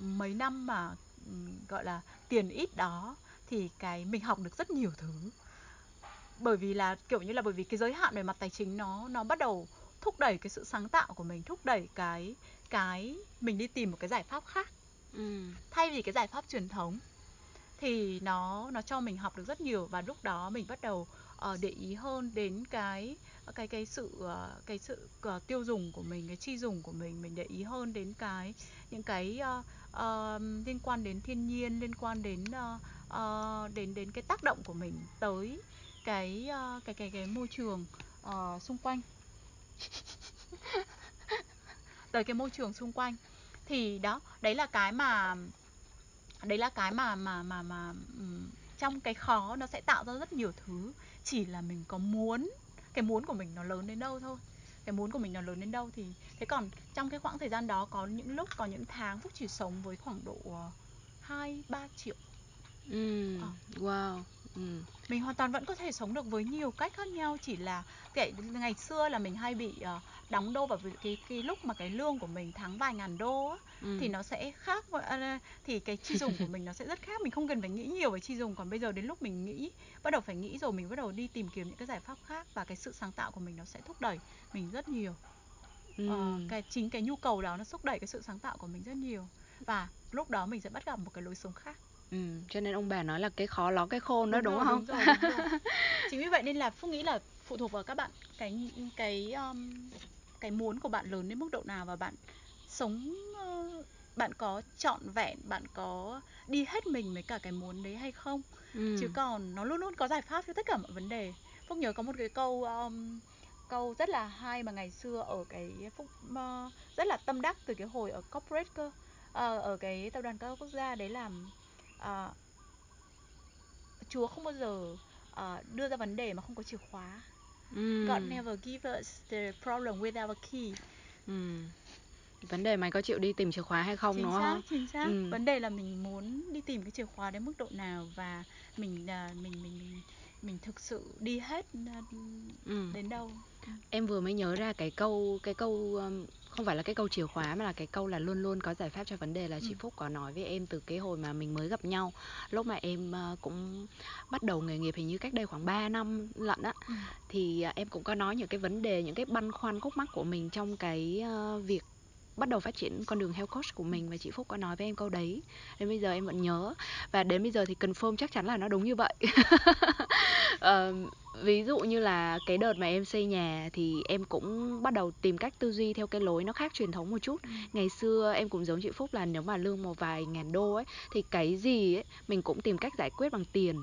Speaker 2: mấy năm mà um, gọi là tiền ít đó thì cái mình học được rất nhiều thứ. Bởi vì là kiểu như là bởi vì cái giới hạn về mặt tài chính nó nó bắt đầu thúc đẩy cái sự sáng tạo của mình thúc đẩy cái cái mình đi tìm một cái giải pháp khác ừ. thay vì cái giải pháp truyền thống thì nó nó cho mình học được rất nhiều và lúc đó mình bắt đầu uh, để ý hơn đến cái cái cái sự uh, cái sự uh, tiêu dùng của mình cái chi dùng của mình. Mình để ý hơn đến cái những cái uh, uh, liên quan đến thiên nhiên liên quan đến uh, uh, đến đến cái tác động của mình tới cái uh, cái cái cái môi trường uh, xung quanh. Tới cái môi trường xung quanh thì đó đấy là cái mà đấy là cái mà mà mà mà trong cái khó nó sẽ tạo ra rất nhiều thứ chỉ là mình có muốn cái muốn của mình nó lớn đến đâu thôi cái muốn của mình nó lớn đến đâu thì thế còn trong cái khoảng thời gian đó có những lúc có những tháng phúc chỉ sống với khoảng độ ờ, hai ba triệu
Speaker 1: ừ. à. wow ừ.
Speaker 2: mình hoàn toàn vẫn có thể sống được với nhiều cách khác nhau chỉ là kể ngày xưa là mình hay bị uh, đóng đô vào cái cái lúc mà cái lương của mình tháng vài ngàn đô á, ừ. thì nó sẽ khác à, thì cái chi dùng của mình nó sẽ rất khác mình không cần phải nghĩ nhiều về chi dùng còn bây giờ đến lúc mình nghĩ bắt đầu phải nghĩ rồi mình bắt đầu đi tìm kiếm những cái giải pháp khác và cái sự sáng tạo của mình nó sẽ thúc đẩy mình rất nhiều ừ. ờ, cái chính cái nhu cầu đó nó thúc đẩy cái sự sáng tạo của mình rất nhiều và lúc đó mình sẽ bắt gặp một cái lối sống khác
Speaker 1: Ừ, cho nên ông bà nói là cái khó ló cái khôn đó đúng,
Speaker 2: đúng
Speaker 1: rồi, không?
Speaker 2: Đúng rồi, đúng rồi. Chính vì vậy nên là Phúc nghĩ là phụ thuộc vào các bạn cái cái um, cái muốn của bạn lớn đến mức độ nào và bạn sống uh, bạn có trọn vẹn bạn có đi hết mình với cả cái muốn đấy hay không ừ. chứ còn nó luôn luôn có giải pháp cho tất cả mọi vấn đề phúc nhớ có một cái câu um, câu rất là hay mà ngày xưa ở cái phúc uh, rất là tâm đắc từ cái hồi ở corporate cơ uh, ở cái tập đoàn cao quốc gia đấy là uh, chúa không bao giờ uh, đưa ra vấn đề mà không có chìa khóa mm. God never give us the problem without a key
Speaker 1: mm. vấn đề mày có chịu đi tìm chìa khóa hay không
Speaker 2: chính
Speaker 1: đúng
Speaker 2: xác,
Speaker 1: không
Speaker 2: chính xác ừ. vấn đề là mình muốn đi tìm cái chìa khóa đến mức độ nào và mình uh, mình mình mình mình thực sự đi hết uh, ừ. đến đâu
Speaker 1: em vừa mới nhớ ra cái câu cái câu um, không phải là cái câu chìa khóa mà là cái câu là luôn luôn có giải pháp cho vấn đề là chị ừ. Phúc có nói với em từ cái hồi mà mình mới gặp nhau lúc mà em uh, cũng bắt đầu nghề nghiệp hình như cách đây khoảng 3 năm lận á ừ. thì uh, em cũng có nói những cái vấn đề những cái băn khoăn khúc mắc của mình trong cái uh, việc bắt đầu phát triển con đường health coach của mình và chị Phúc có nói với em câu đấy đến bây giờ em vẫn nhớ và đến bây giờ thì confirm chắc chắn là nó đúng như vậy uh, ví dụ như là cái đợt mà em xây nhà thì em cũng bắt đầu tìm cách tư duy theo cái lối nó khác truyền thống một chút ừ. ngày xưa em cũng giống chị phúc là nếu mà lương một vài ngàn đô ấy thì cái gì ấy mình cũng tìm cách giải quyết bằng tiền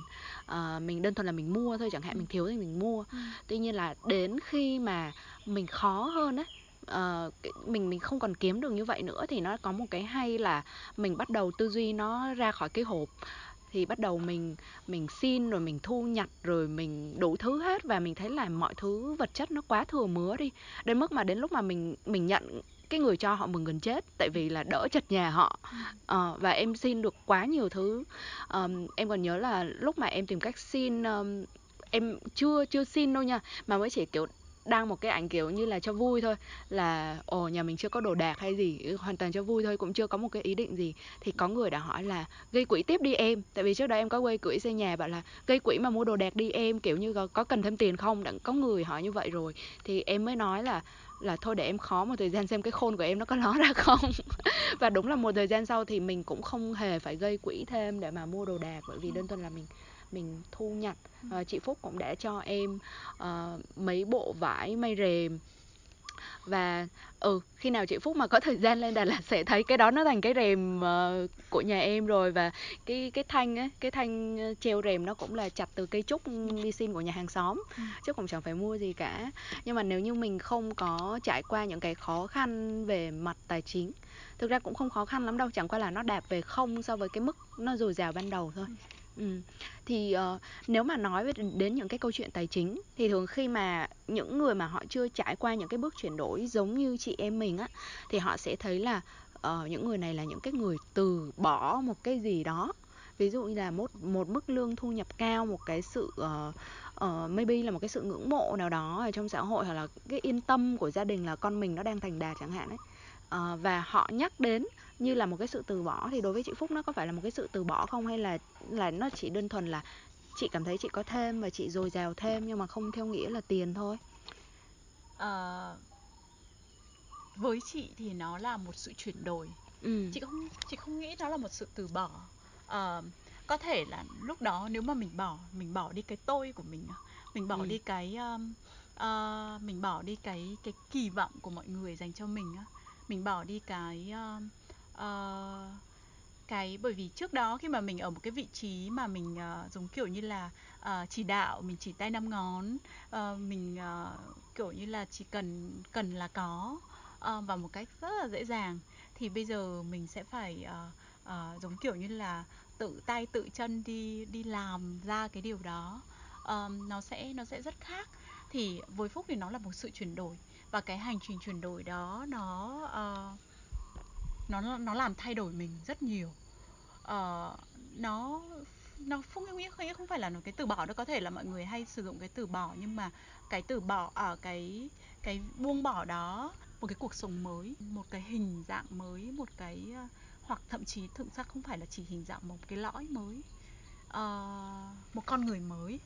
Speaker 1: uh, mình đơn thuần là mình mua thôi chẳng hạn ừ. mình thiếu thì mình mua ừ. tuy nhiên là đến khi mà mình khó hơn ấy uh, mình mình không còn kiếm được như vậy nữa thì nó có một cái hay là mình bắt đầu tư duy nó ra khỏi cái hộp. Thì bắt đầu mình mình xin rồi mình thu nhặt rồi mình đủ thứ hết và mình thấy là mọi thứ vật chất nó quá thừa mứa đi. Đến mức mà đến lúc mà mình mình nhận cái người cho họ mừng gần chết tại vì là đỡ chật nhà họ. Uh, và em xin được quá nhiều thứ. Um, em còn nhớ là lúc mà em tìm cách xin um, em chưa chưa xin đâu nha mà mới chỉ kiểu đăng một cái ảnh kiểu như là cho vui thôi là ồ nhà mình chưa có đồ đạc hay gì ừ, hoàn toàn cho vui thôi cũng chưa có một cái ý định gì. Thì có người đã hỏi là gây quỹ tiếp đi em. Tại vì trước đó em có gây quỹ xây nhà bảo là gây quỹ mà mua đồ đạc đi em kiểu như có, có cần thêm tiền không? Đã có người hỏi như vậy rồi thì em mới nói là là thôi để em khó một thời gian xem cái khôn của em nó có ló ra không? Và đúng là một thời gian sau thì mình cũng không hề phải gây quỹ thêm để mà mua đồ đạc bởi vì đơn thuần là mình mình thu nhặt uh, chị Phúc cũng đã cho em uh, mấy bộ vải may rèm. Và ừ khi nào chị Phúc mà có thời gian lên Đà Lạt sẽ thấy cái đó nó thành cái rèm uh, của nhà em rồi. Và cái cái thanh á cái thanh ờ, treo rèm nó cũng là chặt từ cây trúc đi xin của nhà hàng xóm ừ. chứ cũng chẳng phải mua gì cả. Nhưng mà nếu như mình không có trải qua những cái khó khăn về mặt tài chính thực ra cũng không khó khăn lắm đâu chẳng qua là nó đạp về không so với cái mức nó dồi dào ban đầu thôi. Ừ. Ừ. thì uh, nếu mà nói về đến những cái câu chuyện tài chính thì thường khi mà những người mà họ chưa trải qua những cái bước chuyển đổi giống như chị em mình á thì họ sẽ thấy là uh, những người này là những cái người từ bỏ một cái gì đó. Ví dụ như là một một mức lương thu nhập cao một cái sự uh, uh, maybe là một cái sự ngưỡng mộ nào đó ở trong xã hội hoặc là cái yên tâm của gia đình là con mình nó đang thành đạt chẳng hạn ấy. Uh, và họ nhắc đến như là một cái sự từ bỏ thì đối với chị Phúc nó có phải là một cái sự từ bỏ không hay là là nó chỉ đơn thuần là chị cảm thấy chị có thêm và chị dồi dào thêm nhưng mà không theo nghĩa là tiền thôi
Speaker 2: uh, với chị thì nó là một sự chuyển đổi ừ. chị không chị không nghĩ nó là một sự từ bỏ uh, có thể là lúc đó nếu mà mình bỏ mình bỏ đi cái tôi của mình mình bỏ ừ. đi cái um, uh, mình bỏ đi cái cái kỳ vọng của mọi người dành cho mình mình bỏ đi cái uh, Ờ, cái bởi vì trước đó khi mà mình ở một cái vị trí mà mình uh, giống kiểu như là uh, chỉ đạo mình chỉ tay năm ngón uh, mình uh, kiểu như là chỉ cần cần là có uh, và một cách rất là dễ dàng thì bây giờ mình sẽ phải uh, uh, giống kiểu như là tự tay tự chân đi đi làm ra cái điều đó. Um, nó sẽ nó sẽ rất khác. Thì với phúc thì nó là một sự chuyển đổi và cái hành trình chuyển đổi đó nó uh, nó nó làm thay đổi mình rất nhiều. Uh, nó nó không nghĩa không, không phải là nó cái từ bỏ nó có thể là mọi người hay sử dụng cái từ bỏ nhưng mà cái từ bỏ ở à, cái cái buông bỏ đó một cái cuộc sống mới một cái hình dạng mới một cái uh, hoặc thậm chí thực ra không phải là chỉ hình dạng một cái lõi mới uh, một con người mới.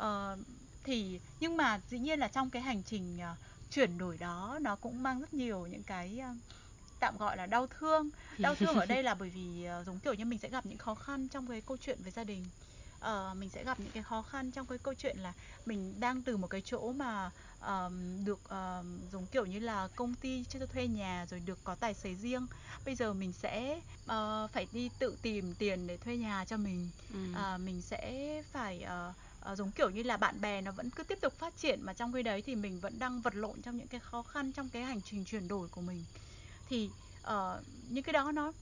Speaker 2: Uh, thì nhưng mà dĩ nhiên là trong cái hành trình uh, chuyển đổi đó nó cũng mang rất nhiều những cái uh, tạm gọi là đau thương. Đau thương ở đây là bởi vì uh, giống kiểu như mình sẽ gặp những khó khăn trong cái câu chuyện về gia đình. Uh, mình sẽ gặp những cái khó khăn trong cái câu chuyện là mình đang từ một cái chỗ mà uh, được uh, giống kiểu như là công ty cho thuê nhà rồi được có tài xế riêng. Bây giờ mình sẽ uh, phải đi tự tìm tiền để thuê nhà cho mình. Ừ. uh, mình sẽ phải uh, uh, giống kiểu như là bạn bè nó vẫn cứ tiếp tục phát triển mà trong cái đấy thì mình vẫn đang vật lộn trong những cái khó khăn trong cái hành trình chuyển đổi của mình thì uh, những cái đó nó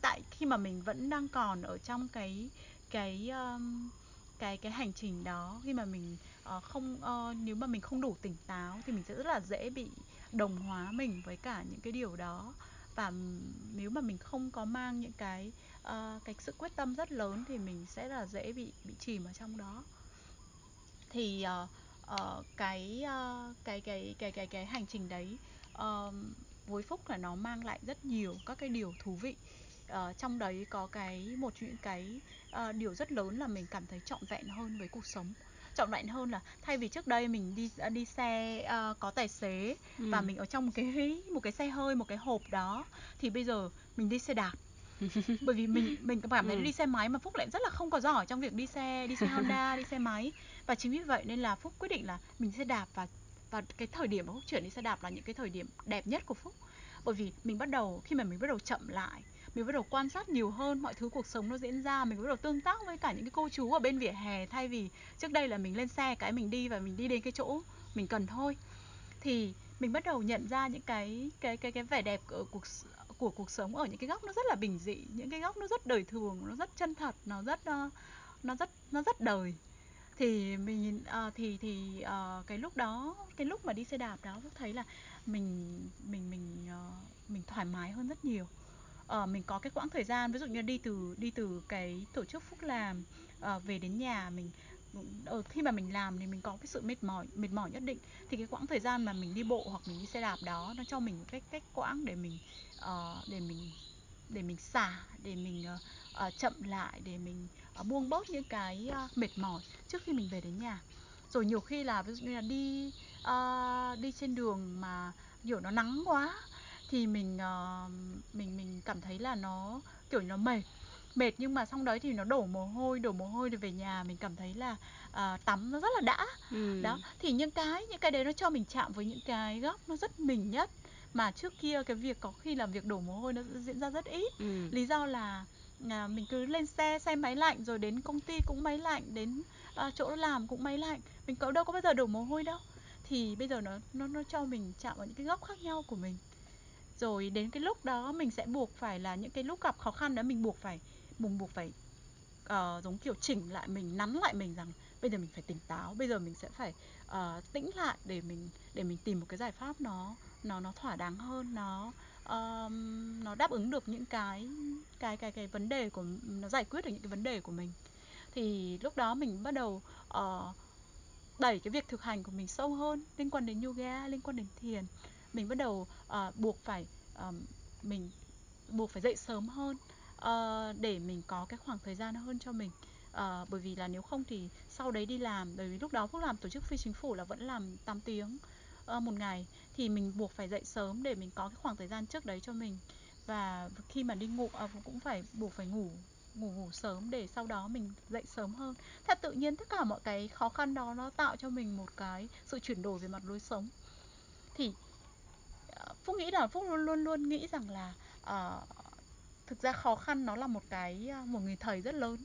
Speaker 2: tại khi mà mình vẫn đang còn ở trong cái cái um, cái cái hành trình đó khi mà mình uh, không uh, nếu mà mình không đủ tỉnh táo thì mình sẽ rất là dễ bị đồng hóa mình với cả những cái điều đó. Và nếu mà mình không có mang những cái uh, cái sự quyết tâm rất lớn thì mình sẽ là dễ bị bị chìm ở trong đó. Thì uh, uh, cái, uh, cái cái cái cái cái hành trình đấy uh, với phúc là nó mang lại rất nhiều các cái điều thú vị uh, trong đấy có cái một những cái uh, điều rất lớn là mình cảm thấy trọn vẹn hơn với cuộc sống trọn vẹn hơn là thay vì trước đây mình đi đi xe uh, có tài xế ừ. và mình ở trong một cái một cái xe hơi một cái hộp đó thì bây giờ mình đi xe đạp bởi vì mình mình cảm thấy ừ. đi xe máy mà phúc lại rất là không có giỏi trong việc đi xe đi xe honda đi xe máy và chính vì vậy nên là phúc quyết định là mình sẽ đạp và và cái thời điểm mà phúc chuyển đi xe đạp là những cái thời điểm đẹp nhất của phúc. Bởi vì mình bắt đầu, khi mà mình bắt đầu chậm lại, mình bắt đầu quan sát nhiều hơn mọi thứ cuộc sống nó diễn ra, mình bắt đầu tương tác với cả những cái cô chú ở bên vỉa hè, thay vì trước đây là mình lên xe, cái mình đi và mình đi đến cái chỗ mình cần thôi. Thì mình bắt đầu nhận ra những cái cái cái cái vẻ đẹp của cuộc của cuộc sống ở những cái góc nó rất là bình dị, những cái góc nó rất đời thường, nó rất chân thật, nó rất ờ, nó rất nó rất đời thì mình uh, thì thì uh, cái lúc đó cái lúc mà đi xe đạp đó thấy là mình mình mình uh, mình thoải mái hơn rất nhiều. Ờ, mình có cái quãng thời gian ví dụ như đi từ đi từ cái tổ chức phúc làm uh, về đến nhà mình ở khi mà mình làm thì mình có cái sự mệt mỏi mệt mỏi nhất định. Thì cái quãng thời gian mà mình đi bộ hoặc mình đi xe đạp đó nó cho mình một cái cách quãng để mình uh, để mình để mình xả để mình uh, uh, chậm lại để mình uh, buông bớt những cái uh, mệt mỏi trước khi mình về đến nhà. Rồi nhiều khi là ví dụ như là đi uh, đi trên đường mà kiểu nó nắng quá thì mình uh, mình mình cảm thấy là nó kiểu nó mệt. Mệt nhưng mà xong đấy thì nó đổ mồ hôi đổ mồ hôi rồi về nhà mình cảm thấy là à, tắm nó rất là đã.
Speaker 1: Ừ.
Speaker 2: đó thì những cái những cái đấy nó cho mình chạm với những cái góc nó rất mình nhất mà trước kia cái việc có khi làm việc đổ mồ hôi nó diễn ra rất ít.
Speaker 1: Ừ.
Speaker 2: lý do là à, mình cứ lên xe xe máy lạnh rồi đến công ty cũng máy lạnh đến à, chỗ làm cũng máy lạnh. Mình có đâu có bao giờ đổ mồ hôi đâu. Thì bây giờ nó nó nó cho mình chạm vào những cái góc khác nhau của mình. Rồi đến cái lúc đó mình sẽ buộc phải là những cái lúc gặp khó khăn đó mình buộc phải mình buộc phải uh, giống kiểu chỉnh lại mình nắn lại mình rằng bây giờ mình phải tỉnh táo bây giờ mình sẽ phải uh, tĩnh lại để mình để mình tìm một cái giải pháp nó nó nó thỏa đáng hơn nó um, nó đáp ứng được những cái cái cái cái vấn đề của nó giải quyết được những cái vấn đề của mình. Thì lúc đó mình bắt đầu uh, đẩy cái việc thực hành của mình sâu hơn liên quan đến yoga liên quan đến thiền. Mình bắt đầu uh, buộc phải uh, mình buộc phải dậy sớm hơn uh, để mình có cái khoảng thời gian hơn cho mình. Uh, bởi vì là nếu không thì sau đấy đi làm bởi vì lúc đó phúc làm tổ chức phi chính phủ là vẫn làm 8 tiếng uh, một ngày thì mình buộc phải dậy sớm để mình có cái khoảng thời gian trước đấy cho mình. Và khi mà đi ngủ uh, cũng phải buộc phải ngủ ngủ ngủ sớm để sau đó mình dậy sớm hơn. Thật tự nhiên tất cả mọi cái khó khăn đó nó tạo cho mình một cái sự chuyển đổi về mặt lối sống. Thì ờ, phúc nghĩ là phúc luôn luôn luôn nghĩ rằng là uh, thực ra khó khăn nó là một cái một người thầy rất lớn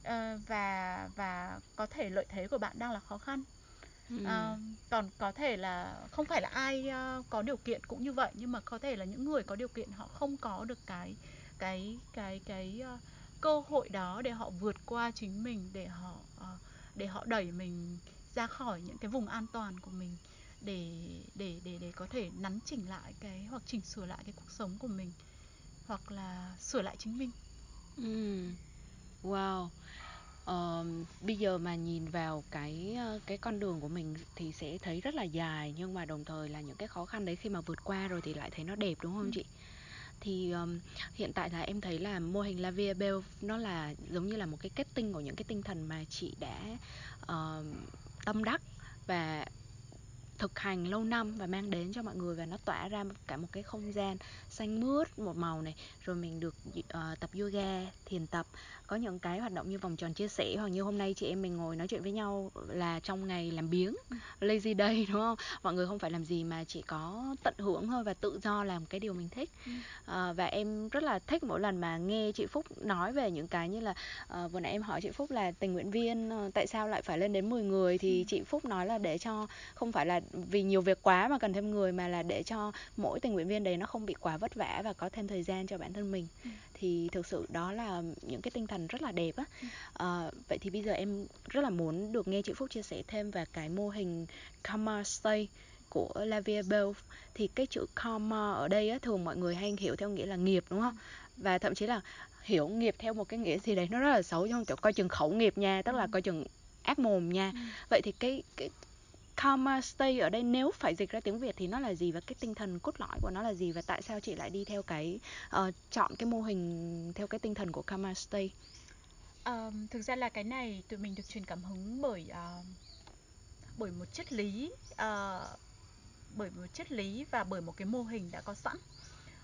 Speaker 2: uh, và và có thể lợi thế của bạn đang là khó khăn uh, còn có thể là không phải là ai uh, có điều kiện cũng như vậy nhưng mà có thể là những người có điều kiện họ không có được cái cái cái cái uh, cơ hội đó để họ vượt qua chính mình để họ uh, để họ đẩy mình ra khỏi những cái vùng an toàn của mình để để để để có thể nắn chỉnh lại cái hoặc chỉnh sửa lại cái cuộc sống của mình hoặc là sửa lại chính mình.
Speaker 1: Ừ. Wow. Ờ, bây giờ mà nhìn vào cái cái con đường của mình thì sẽ thấy rất là dài nhưng mà đồng thời là những cái khó khăn đấy khi mà vượt qua rồi thì lại thấy nó đẹp đúng không ừ. chị? thì um, hiện tại là em thấy là mô hình La Vie Belle nó là giống như là một cái kết tinh của những cái tinh thần mà chị đã uh, tâm đắc và thực hành lâu năm và mang đến cho mọi người và nó tỏa ra cả một cái không gian xanh mướt một màu này rồi mình được uh, tập yoga thiền tập có những cái hoạt động như vòng tròn chia sẻ hoặc như hôm nay chị em mình ngồi nói chuyện với nhau là trong ngày làm biếng lazy day đúng không? Mọi người không phải làm gì mà chỉ có tận hưởng thôi và tự do làm cái điều mình thích. Uh, và em rất là thích mỗi lần mà nghe chị Phúc nói về những cái như là uh, vừa nãy em hỏi chị Phúc là tình nguyện viên uh, tại sao lại phải lên đến 10 người thì chị Phúc nói là để cho không phải là vì nhiều việc quá mà cần thêm người mà là để cho mỗi tình nguyện viên đấy nó không bị quá vất vả và có thêm thời gian cho bản thân mình. Ừ. thì thực sự đó là những cái tinh thần rất là đẹp á. À, vậy thì bây giờ em rất là muốn được nghe chị Phúc chia sẻ thêm về cái mô hình Karma Stay của Lavia Bell. Thì cái chữ karma ở đây á, thường mọi người hay hiểu theo nghĩa là nghiệp đúng không? Và thậm chí là hiểu nghiệp theo một cái nghĩa gì đấy nó rất là xấu trong kiểu coi chừng khẩu nghiệp nha tức là ừ. coi chừng ác mồm nha. Ừ. vậy thì cái, cái karma stay ở đây nếu phải dịch ra tiếng Việt thì nó là gì và cái tinh thần cốt lõi của nó là gì và tại sao chị lại đi theo cái uh, chọn cái mô hình theo cái tinh thần của karma stay?
Speaker 2: Um, thực ra là cái này tụi mình được truyền cảm hứng bởi uh, bởi một triết lý uh, bởi một triết lý và bởi một cái mô hình đã có sẵn.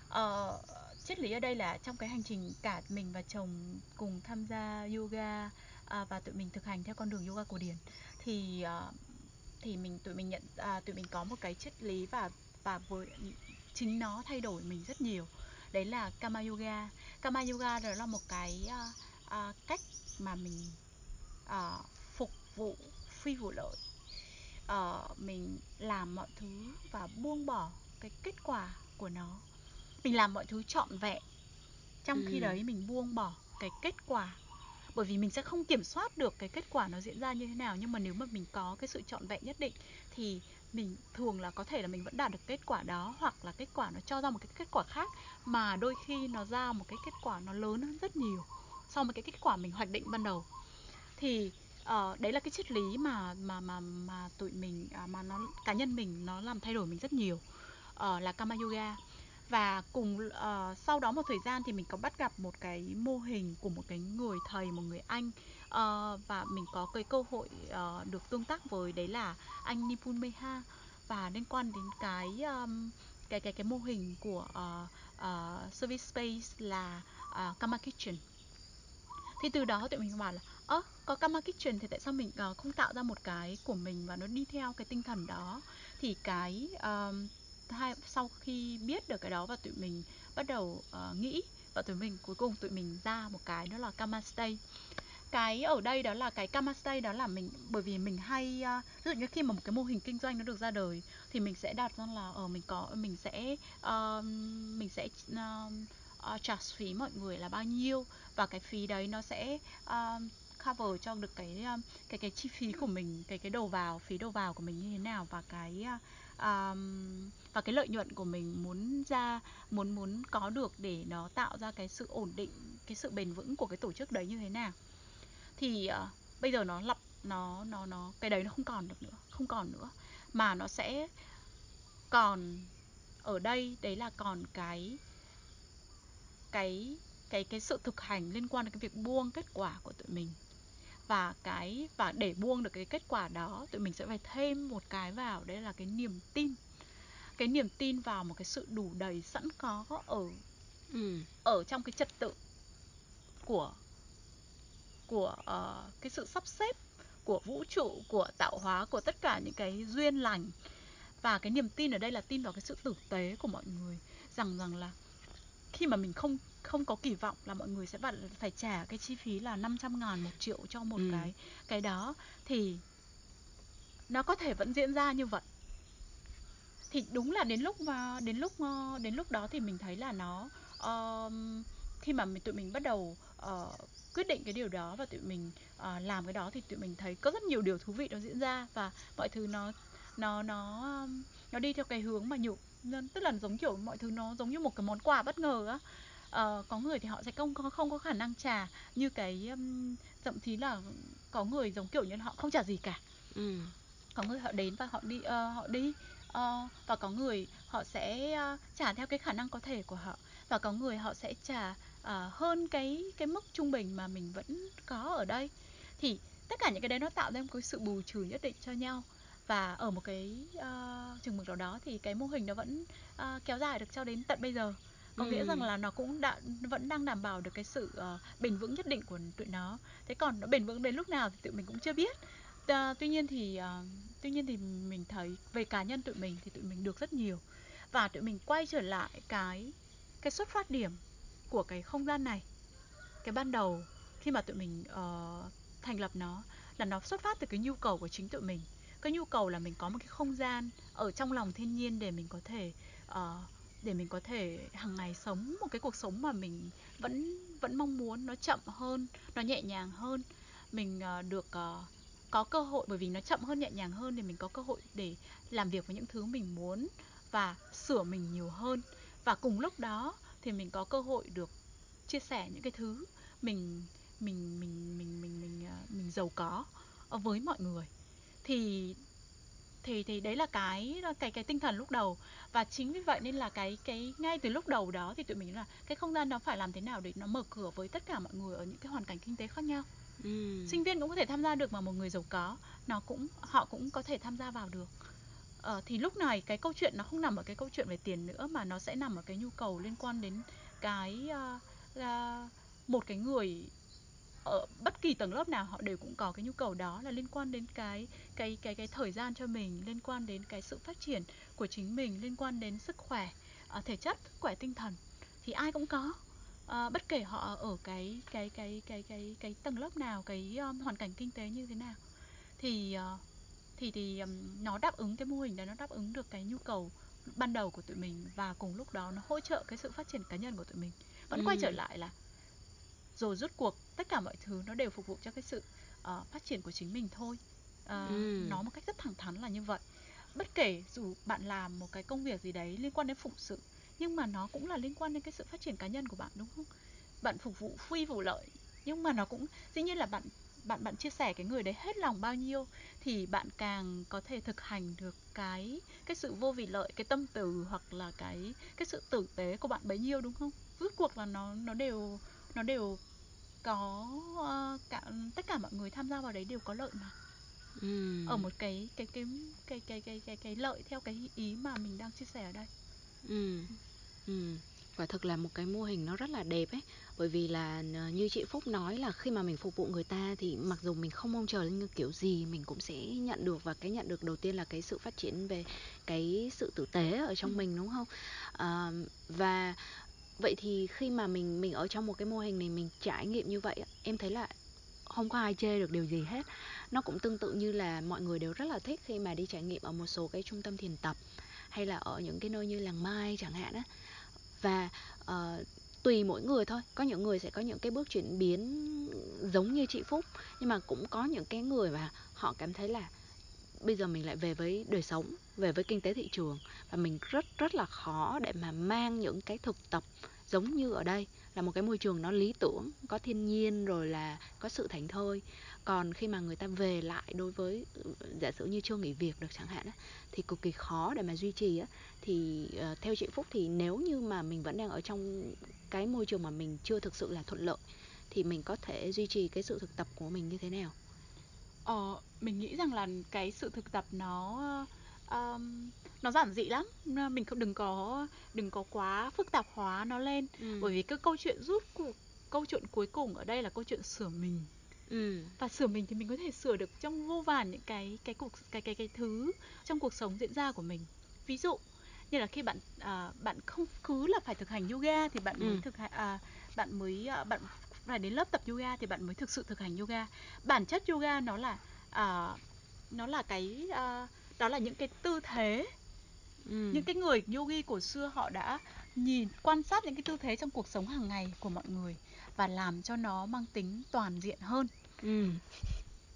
Speaker 2: Uh, triết lý ở đây là trong cái hành trình cả mình và chồng cùng tham gia yoga uh, và tụi mình thực hành theo con đường yoga cổ điển thì uh, thì mình tụi mình nhận à, tụi mình có một cái triết lý và và với chính nó thay đổi mình rất nhiều. Đấy là kama yoga. Kama yoga đó là một cái à, à, cách mà mình à, phục vụ phi vụ lợi. À, mình làm mọi thứ và buông bỏ cái kết quả của nó. Mình làm mọi thứ trọn vẹn. Trong ừ. khi đấy mình buông bỏ cái kết quả bởi vì mình sẽ không kiểm soát được cái kết quả nó diễn ra như thế nào nhưng mà nếu mà mình có cái sự trọn vẹn nhất định thì mình thường là có thể là mình vẫn đạt được kết quả đó hoặc là kết quả nó cho ra một cái kết quả khác mà đôi khi nó ra một cái kết quả nó lớn hơn rất nhiều so với cái kết quả mình hoạch định ban đầu. Thì uh, đấy là cái triết lý mà mà mà mà tụi mình uh, mà nó cá nhân mình nó làm thay đổi mình rất nhiều. Uh, là kama yoga và cùng uh, sau đó một thời gian thì mình có bắt gặp một cái mô hình của một cái người thầy một người anh. Uh, và mình có cái cơ hội uh, được tương tác với đấy là anh Nipun Meha. Và liên quan đến cái um, cái cái cái mô hình của uh, uh, service space là uh, Kama Kitchen. Thì từ đó tụi mình bảo là ơ có Karma Kitchen thì tại sao mình uh, không tạo ra một cái của mình và nó đi theo cái tinh thần đó? Thì cái um, hai sau khi biết được cái đó và tụi mình bắt đầu uh, nghĩ và tụi mình cuối cùng tụi mình ra một cái đó là Karma Stay. Cái ở đây đó là cái Karma Stay đó là mình bởi vì mình hay uh, ví dụ như khi mà một cái mô hình kinh doanh nó được ra đời thì mình sẽ đặt ra là ở uh, mình có mình sẽ uh, mình sẽ uh, uh, charge phí mọi người là bao nhiêu và cái phí đấy nó sẽ uh, cover cho được cái cái cái chi phí của mình cái cái đầu vào phí đầu vào của mình như thế nào và cái um, và cái lợi nhuận của mình muốn ra muốn muốn có được để nó tạo ra cái sự ổn định cái sự bền vững của cái tổ chức đấy như thế nào. Thì uh, bây giờ nó lập nó nó nó cái đấy nó không còn được nữa không còn nữa. Mà nó sẽ còn ở đây đấy là còn cái cái cái cái sự thực hành liên quan đến cái việc buông kết quả của tụi mình và cái và để buông được cái kết quả đó tụi mình sẽ phải thêm một cái vào đấy là cái niềm tin. Cái niềm tin vào một cái sự đủ đầy sẵn có ở ừ. ở trong cái trật tự của của uh, cái sự sắp xếp của vũ trụ của tạo hóa của tất cả những cái duyên lành. Và cái niềm tin ở đây là tin vào cái sự tử tế của mọi người. Rằng rằng là khi mà mình không không có kỳ vọng là mọi người sẽ phải phải trả cái chi phí là 500 ngàn một triệu cho một ừ. cái cái đó. Thì nó có thể vẫn diễn ra như vậy. Thì đúng là đến lúc mà đến lúc ờ, đến lúc đó thì mình thấy là nó uh, khi mà mình tụi mình bắt đầu uh, quyết định cái điều đó và tụi mình uh, làm cái đó thì tụi mình thấy có rất nhiều điều thú vị nó diễn ra và mọi thứ nó nó nó nó đi theo cái hướng mà nhiều tức là giống kiểu mọi thứ nó giống như một cái món quà bất ngờ á uh, có người thì họ sẽ không có không có khả năng trả như cái um, thậm chí là có người giống kiểu như họ không trả gì cả. Ừ. có người họ đến và họ đi uh, họ đi uh, và có người họ sẽ uh, trả theo cái khả năng có thể của họ và có người họ sẽ trả uh, hơn cái cái mức trung bình mà mình vẫn có ở đây. Thì tất cả những cái đấy nó tạo ra một cái sự bù trừ nhất định cho nhau. Và ở một cái uh, chừng mực nào đó thì cái mô hình nó vẫn uh, kéo dài được cho đến tận bây giờ có ừ. nghĩa rằng là nó cũng đã vẫn đang đảm bảo được cái sự uh, bền vững nhất định của tụi nó. Thế còn nó bền vững đến lúc nào thì tụi mình cũng chưa biết. Uh, tuy nhiên thì uh, tuy nhiên thì mình thấy về cá nhân tụi mình thì tụi mình được rất nhiều. Và tụi mình quay trở lại cái cái xuất phát điểm của cái không gian này cái ban đầu khi mà tụi mình uh, thành lập nó là nó xuất phát từ cái nhu cầu của chính tụi mình. Cái nhu cầu là mình có một cái không gian ở trong lòng thiên nhiên để mình có thể uh, để mình có thể hàng ngày sống một cái cuộc sống mà mình vẫn vẫn mong muốn, nó chậm hơn, nó nhẹ nhàng hơn. Mình ờ, được ờ, có cơ hội, bởi vì nó chậm hơn, nhẹ nhàng hơn thì mình có cơ hội để làm việc với những thứ mình muốn và sửa mình nhiều hơn. Và cùng lúc đó thì mình có cơ hội được chia sẻ những cái thứ mình mình mình mình mình mình ờ, mình giàu có với mọi người. Thì thì thì đấy là cái cái cái tinh thần lúc đầu. Và chính vì vậy nên là cái cái ngay từ lúc đầu đó thì tụi mình là cái không gian nó phải làm thế nào để nó mở cửa với tất cả mọi người ở những cái hoàn cảnh kinh tế khác nhau. Ừ. sinh viên cũng có thể tham gia được mà một người giàu có nó cũng họ cũng có thể tham gia vào được. Ờ, thì lúc này cái câu chuyện nó không nằm ở cái câu chuyện về tiền nữa mà nó sẽ nằm ở cái nhu cầu liên quan đến cái uh, uh, một cái người ở bất kỳ tầng lớp nào họ đều cũng có cái nhu cầu đó là liên quan đến cái cái cái cái thời gian cho mình liên quan đến cái sự phát triển của chính mình liên quan đến sức khỏe uh, thể chất sức khỏe tinh thần. Thì ai cũng có. Uh, bất kể họ ở cái cái cái cái cái cái tầng lớp nào cái um, hoàn cảnh kinh tế như thế nào. Thì uh, thì thì um, nó đáp ứng cái mô hình đó nó đáp ứng được cái nhu cầu ban đầu của tụi mình và cùng lúc đó nó hỗ trợ cái sự phát triển cá nhân của tụi mình. Vẫn ừ. quay trở lại là rồi rút cuộc tất cả mọi thứ nó đều phục vụ cho cái sự uh, phát triển của chính mình thôi. Uh, ừ. nó một cách rất thẳng thắn là như vậy. Bất kể dù bạn làm một cái công việc gì đấy liên quan đến phụng sự nhưng mà nó cũng là liên quan đến cái sự phát triển cá nhân của bạn đúng không? Bạn phục vụ phi vụ lợi nhưng mà nó cũng dĩ nhiên là bạn bạn bạn chia sẻ cái người đấy hết lòng bao nhiêu thì bạn càng có thể thực hành được cái cái sự vô vị lợi cái tâm từ hoặc là cái cái sự tử tế của bạn bấy nhiêu đúng không? Rốt cuộc là nó nó đều nó đều có uh, cả, tất cả mọi người tham gia vào đấy đều có lợi mà ừ. ở một cái cái cái cái cái cái cái cái lợi theo cái ý mà mình đang chia sẻ ở đây
Speaker 1: ừ. Ừ. quả thực là một cái mô hình nó rất là đẹp ấy bởi vì là ờ, như chị Phúc nói là khi mà mình phục vụ người ta thì mặc dù mình không mong chờ như kiểu gì mình cũng sẽ nhận được và cái nhận được đầu tiên là cái sự phát triển về cái sự tử tế ở trong ừ. mình đúng không à, và vậy thì khi mà mình mình ở trong một cái mô hình này mình trải nghiệm như vậy em thấy là không có ai chê được điều gì hết. Nó cũng tương tự như là mọi người đều rất là thích khi mà đi trải nghiệm ở một số cái trung tâm thiền tập hay là ở những cái nơi như làng mai chẳng hạn á. Và uh, tùy mỗi người thôi. Có những người sẽ có những cái bước chuyển biến giống như chị phúc nhưng mà cũng có những cái người mà họ cảm thấy là bây giờ mình lại về với đời sống về với kinh tế thị trường và mình rất rất là khó để mà mang những cái thực tập giống như ở đây là một cái môi trường nó lý tưởng có thiên nhiên rồi là có sự thảnh thơi còn khi mà người ta về lại đối với giả sử như chưa nghỉ việc được chẳng hạn thì cực kỳ khó để mà duy trì á thì uh, theo chị Phúc thì nếu như mà mình vẫn đang ở trong cái môi trường mà mình chưa thực sự là thuận lợi thì mình có thể duy trì cái sự thực tập của mình như thế nào?
Speaker 2: Ờ, mình nghĩ rằng là cái sự thực tập nó um, nó giản dị lắm mình không đừng có đừng có quá phức tạp hóa nó lên ừ. bởi vì cái câu chuyện rút cuộc câu chuyện cuối cùng ở đây là câu chuyện sửa mình ừ. và sửa mình thì mình có thể sửa được trong vô vàn những cái cái cuộc cái cái cái thứ trong cuộc sống diễn ra của mình ví dụ như là khi bạn à, bạn không cứ là phải thực hành yoga thì bạn ừ. mới thực hành à, bạn mới à, bạn phải đến lớp tập yoga thì bạn mới thực sự thực hành yoga bản chất yoga nó là à, nó là cái à, đó là những cái tư thế ừ. những cái người yogi cổ xưa họ đã nhìn quan sát những cái tư thế trong cuộc sống hàng ngày của mọi người và làm cho nó mang tính toàn diện hơn ừ.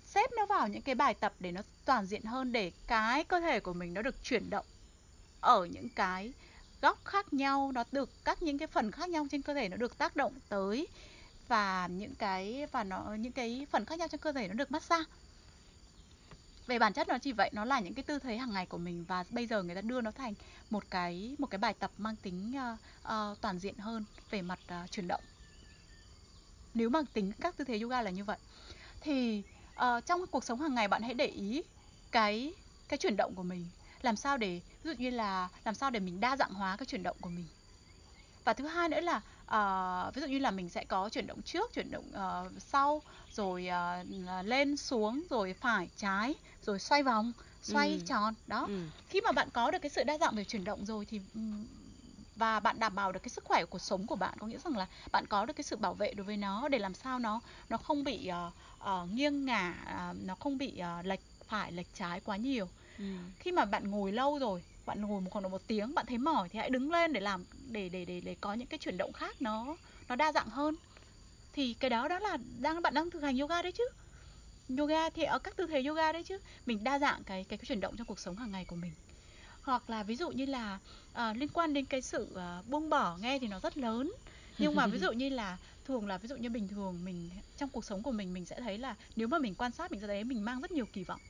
Speaker 2: xếp nó vào những cái bài tập để nó toàn diện hơn để cái cơ thể của mình nó được chuyển động ở những cái góc khác nhau nó được các những cái phần khác nhau trên cơ thể nó được tác động tới và những cái và nó những cái phần khác nhau trên cơ thể nó được massage về bản chất nó chỉ vậy nó là những cái tư thế hàng ngày của mình và bây giờ người ta đưa nó thành một cái một cái bài tập mang tính uh, uh, toàn diện hơn về mặt uh, chuyển động. Nếu mà tính các tư thế yoga là như vậy thì uh, trong cuộc sống hàng ngày bạn hãy để ý cái cái chuyển động của mình. Làm sao để ví dụ như là làm sao để mình đa dạng hóa cái chuyển động của mình. Và thứ hai nữa là uh, ví dụ như là mình sẽ có chuyển động trước chuyển động uh, sau rồi uh, lên xuống rồi phải trái rồi xoay vòng xoay ừ. tròn đó ừ. khi mà bạn có được cái sự đa dạng về chuyển động rồi thì và bạn đảm bảo được cái sức khỏe của cuộc sống của bạn có nghĩa rằng là bạn có được cái sự bảo vệ đối với nó để làm sao nó nó không bị uh, uh, nghiêng ngả uh, nó không bị uh, lệch phải lệch trái quá nhiều ừ. khi mà bạn ngồi lâu rồi bạn ngồi một khoảng độ một tiếng bạn thấy mỏi thì hãy đứng lên để làm để để để để có những cái chuyển động khác nó nó đa dạng hơn. Thì cái đó đó là đang bạn đang thực hành yoga đấy chứ. Yoga thì ở các tư thế yoga đấy chứ. Mình đa dạng cái cái, cái chuyển động trong cuộc sống hàng ngày của mình. Hoặc là ví dụ như là à, liên quan đến cái sự à, buông bỏ nghe thì nó rất lớn. Nhưng mà ví dụ như là thường là ví dụ như bình thường mình trong cuộc sống của mình mình sẽ thấy là nếu mà mình quan sát mình sẽ thấy mình mang rất nhiều kỳ vọng.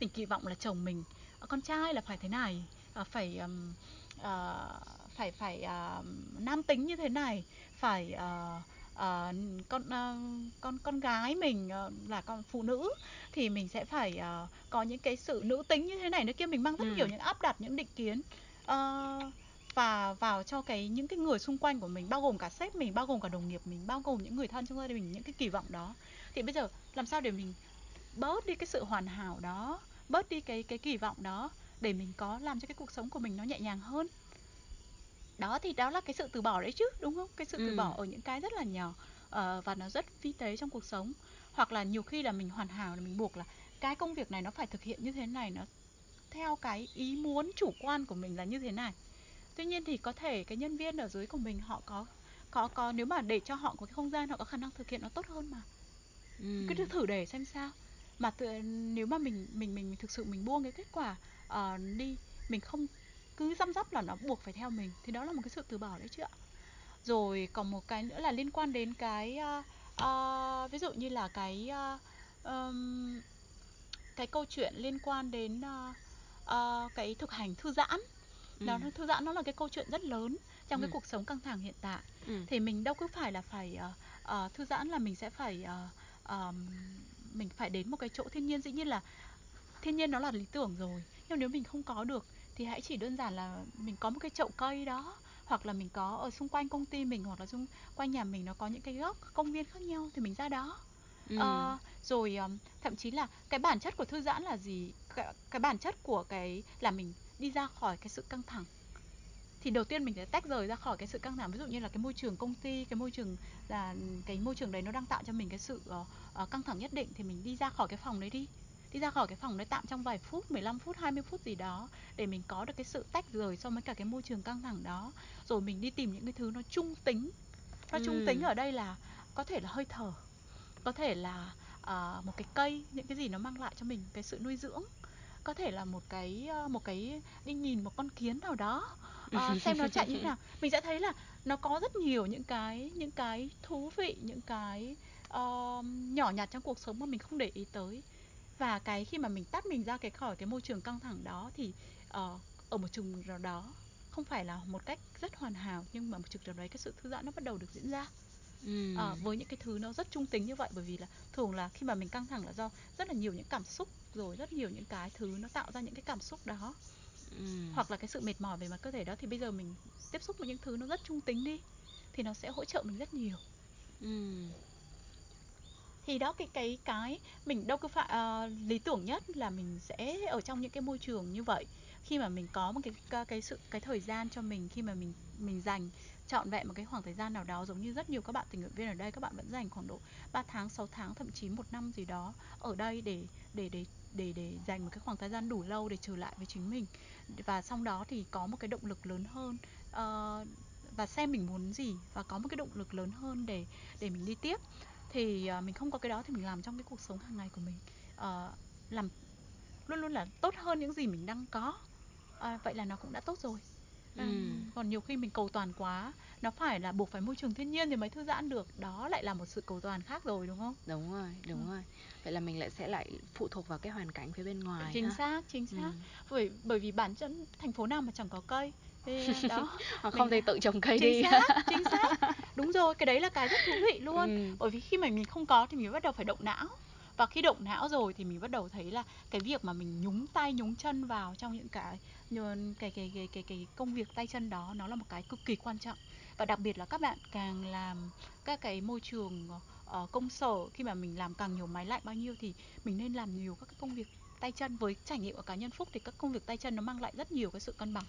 Speaker 2: Mình kỳ vọng là chồng mình con trai là phải thế này phải um, uh, phải phải uh, nam tính như thế này. Phải uh, uh, con uh, con con gái mình uh, là con phụ nữ thì mình sẽ phải uh, có những cái sự nữ tính như thế này nữa kia. Mình mang rất ừ. nhiều những áp đặt những định kiến uh, và vào cho cái những cái người xung quanh của mình bao gồm cả sếp mình bao gồm cả đồng nghiệp mình bao gồm những người thân trong gia đình mình những cái kỳ vọng đó. Thì bây giờ làm sao để mình bớt đi cái sự hoàn hảo đó bớt đi cái cái kỳ vọng đó để mình có làm cho cái cuộc sống của mình nó nhẹ nhàng hơn. Đó thì đó là cái sự từ bỏ đấy chứ đúng không? Cái sự ừ. từ bỏ ở những cái rất là nhỏ uh, và nó rất vi tế trong cuộc sống. Hoặc là nhiều khi là mình hoàn hảo là mình buộc là cái công việc này nó phải thực hiện như thế này nó theo cái ý muốn chủ quan của mình là như thế này. Tuy nhiên thì có thể cái nhân viên ở dưới của mình họ có có có nếu mà để cho họ có cái không gian họ có khả năng thực hiện nó tốt hơn mà. Ừ. cứ thử để xem sao mà tự, nếu mà mình mình mình thực sự mình buông cái kết quả uh, đi mình không cứ răm rắp là nó buộc phải theo mình thì đó là một cái sự từ bỏ đấy chứ ạ rồi còn một cái nữa là liên quan đến cái uh, uh, ví dụ như là cái uh, um, cái câu chuyện liên quan đến uh, uh, cái thực hành thư giãn ừ. nó thư giãn nó là cái câu chuyện rất lớn trong ừ. cái cuộc sống căng thẳng hiện tại ừ. thì mình đâu cứ phải là phải uh, uh, thư giãn là mình sẽ phải uh, um, mình phải đến một cái chỗ thiên nhiên dĩ nhiên là thiên nhiên nó là lý tưởng rồi. Nhưng nếu mình không có được thì hãy chỉ đơn giản là mình có một cái chậu cây đó hoặc là mình có ở xung quanh công ty mình hoặc là xung quanh nhà mình nó có những cái góc công viên khác nhau thì mình ra đó.
Speaker 1: Ừ.
Speaker 2: Ờ, rồi um, thậm chí là cái bản chất của thư giãn là gì? Cái, cái bản chất của cái là mình đi ra khỏi cái sự căng thẳng thì đầu tiên mình sẽ tách rời ra khỏi cái sự căng thẳng ví dụ như là cái môi trường công ty cái môi trường là cái môi trường đấy nó đang tạo cho mình cái sự uh, căng thẳng nhất định thì mình đi ra khỏi cái phòng đấy đi. Đi ra khỏi cái phòng đấy tạm trong vài phút 15 phút 20 phút gì đó để mình có được cái sự tách rời so với cả cái môi trường căng thẳng đó. Rồi mình đi tìm những cái thứ nó trung tính. Nó trung
Speaker 1: Ừ.
Speaker 2: tính ở đây là có thể là hơi thở có thể là uh, một cái cây những cái gì nó mang lại cho mình cái sự nuôi dưỡng. Có thể là một cái một cái đi nhìn một con kiến nào đó uh, xem nó chạy như thế nào. Mình sẽ thấy là nó có rất nhiều những cái những cái thú vị những cái uh, nhỏ nhặt trong cuộc sống mà mình không để ý tới. Và cái khi mà mình tách mình ra cái khỏi cái môi trường căng thẳng đó thì uh, ở một trường nào đó không phải là một cách rất hoàn hảo nhưng mà một trường nào đấy cái sự thư giãn nó bắt đầu được diễn ra.
Speaker 1: Ừ.
Speaker 2: à, với những cái thứ nó rất trung tính như vậy bởi vì là thường là khi mà mình căng thẳng là do rất là nhiều những cảm xúc rồi rất nhiều những cái thứ nó tạo ra những cái cảm xúc đó
Speaker 1: Ừ.
Speaker 2: hoặc là cái sự mệt mỏi về mặt cơ thể đó thì bây giờ mình tiếp xúc với những thứ nó rất trung tính đi thì nó sẽ hỗ trợ mình rất nhiều
Speaker 1: Ừ.
Speaker 2: thì đó cái cái cái mình đâu có phải à, lý tưởng nhất là mình sẽ ở trong những cái môi trường như vậy khi mà mình có một cái cái, cái sự cái thời gian cho mình khi mà mình mình dành trọn vẹn một cái khoảng thời gian nào đó giống như rất nhiều các bạn tình nguyện viên ở đây các bạn vẫn dành khoảng độ 3 tháng 6 tháng thậm chí một năm gì đó ở đây để để để để để dành một cái khoảng thời gian đủ lâu để trở lại với chính mình. Và sau đó thì có một cái động lực lớn hơn uh, và xem mình muốn gì và có một cái động lực lớn hơn để để mình đi tiếp. Thì uh, mình không có cái đó thì mình làm trong cái cuộc sống hàng ngày của mình. Uh, làm luôn luôn là tốt hơn những gì mình đang có. Uh, vậy là nó cũng đã tốt rồi à,
Speaker 1: Ừ.
Speaker 2: còn nhiều khi mình cầu toàn quá nó phải là buộc phải môi trường thiên nhiên thì mới thư giãn được đó lại là một sự cầu toàn khác rồi đúng không
Speaker 1: Đúng rồi, đúng
Speaker 2: Ừ.
Speaker 1: rồi. Vậy là mình lại sẽ lại phụ thuộc vào cái hoàn cảnh phía bên ngoài
Speaker 2: chính
Speaker 1: ha.
Speaker 2: xác chính xác
Speaker 1: Ừ.
Speaker 2: bởi bởi vì bản chất thành phố nào mà chẳng có cây thì đó
Speaker 1: Hoặc
Speaker 2: mình
Speaker 1: không thể tự trồng cây
Speaker 2: chính
Speaker 1: đi.
Speaker 2: xác chính xác đúng rồi cái đấy là cái rất thú vị luôn
Speaker 1: Ừ.
Speaker 2: bởi vì khi mà mình không có thì mình bắt đầu phải động não và khi động não rồi thì mình bắt đầu thấy là cái việc mà mình nhúng tay nhúng chân vào trong những cái những cái cái cái cái cái công việc tay chân đó nó là một cái cực kỳ quan trọng. Và đặc biệt là các bạn càng làm các cái môi trường uh, công sở khi mà mình làm càng nhiều máy lạnh bao nhiêu thì mình nên làm nhiều các cái công việc tay chân. Với trải nghiệm của cá nhân phúc thì các công việc tay chân nó mang lại rất nhiều cái sự cân bằng.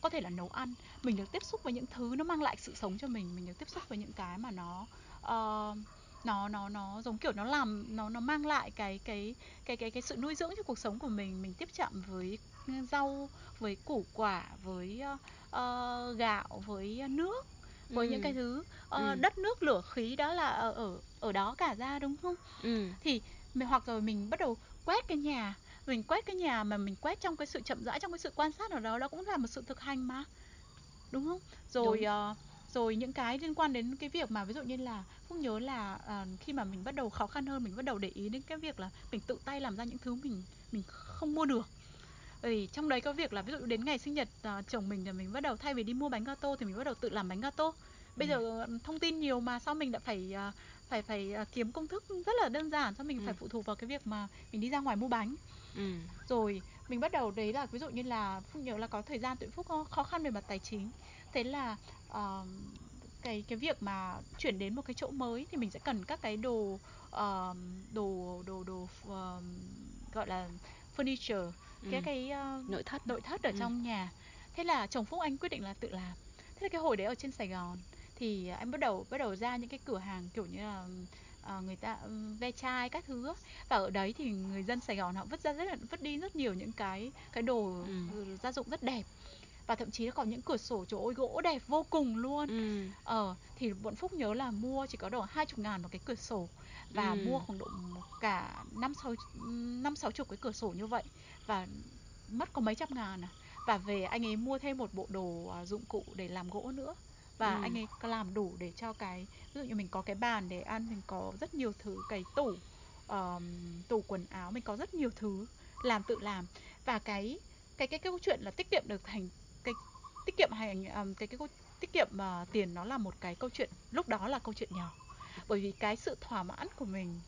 Speaker 2: Có thể là nấu ăn mình được tiếp xúc với những thứ nó mang lại sự sống cho mình mình được tiếp xúc với những cái mà nó uh, nó nó nó giống kiểu nó làm nó nó mang lại cái cái cái cái cái sự nuôi dưỡng cho cuộc sống của mình mình tiếp chạm với rau với củ quả với uh, gạo với nước với
Speaker 1: Ừ.
Speaker 2: những cái thứ uh,
Speaker 1: Ừ.
Speaker 2: đất nước lửa khí đó là ở ở ở đó cả ra đúng không
Speaker 1: Ừ.
Speaker 2: thì mình hoặc rồi mình bắt đầu quét cái nhà mình quét cái nhà mà mình quét trong cái sự chậm rãi trong cái sự quan sát ở đó đó cũng là một sự thực hành mà đúng không rồi
Speaker 1: Đúng.
Speaker 2: uh, rồi những cái liên quan đến cái việc mà ví dụ như là phúc nhớ là uh, khi mà mình bắt đầu khó khăn hơn mình bắt đầu để ý đến cái việc là mình tự tay làm ra những thứ mình mình không mua được vì trong đấy có việc là ví dụ đến ngày sinh nhật uh, chồng mình thì mình bắt đầu thay vì đi mua bánh gato thì mình bắt đầu tự làm bánh gato bây
Speaker 1: Ừ.
Speaker 2: giờ thông tin nhiều mà sao mình đã phải uh, phải phải uh, kiếm công thức rất là đơn giản sao mình
Speaker 1: Ừ.
Speaker 2: phải phụ thuộc vào cái việc mà mình đi ra ngoài mua bánh
Speaker 1: Ừ.
Speaker 2: rồi mình bắt đầu đấy là ví dụ như là phúc nhớ là có thời gian tụi phúc khó khăn về mặt tài chính thế là uh, cái cái việc mà chuyển đến một cái chỗ mới thì mình sẽ cần các cái đồ uh, đồ đồ đồ uh, gọi là furniture
Speaker 1: Ừ.
Speaker 2: cái cái uh,
Speaker 1: Nội thất.
Speaker 2: nội thất ở
Speaker 1: Ừ.
Speaker 2: trong nhà thế là chồng phúc anh quyết định là tự làm thế là cái hồi đấy ở trên sài gòn thì anh bắt đầu bắt đầu ra những cái cửa hàng kiểu như là uh, người ta um, ve chai các thứ và ở đấy thì người dân Sài Gòn họ vứt ra rất là vứt đi rất nhiều những cái cái đồ
Speaker 1: Ừ.
Speaker 2: gia dụng rất đẹp và thậm chí là còn những cửa sổ trời ơi gỗ đẹp vô cùng luôn
Speaker 1: Ừ.
Speaker 2: ờ thì bọn phúc nhớ là mua chỉ có độ hai chục ngàn một cái cửa sổ và
Speaker 1: Ừ.
Speaker 2: mua khoảng độ cả năm sáu năm sáu chục cái cửa sổ như vậy và mất có mấy trăm ngàn à và về anh ấy mua thêm một bộ đồ à, dụng cụ để làm gỗ nữa và
Speaker 1: Ừ.
Speaker 2: anh ấy làm đủ để cho cái ví dụ như mình có cái bàn để ăn mình có rất nhiều thứ cái tủ um, tủ quần áo mình có rất nhiều thứ làm tự làm và cái cái cái, câu chuyện là tiết kiệm được thành tiết kiệm hành um, cái cái tiết kiệm uh, tiền nó là một cái câu chuyện lúc đó là câu chuyện nhỏ bởi vì cái sự thỏa mãn của mình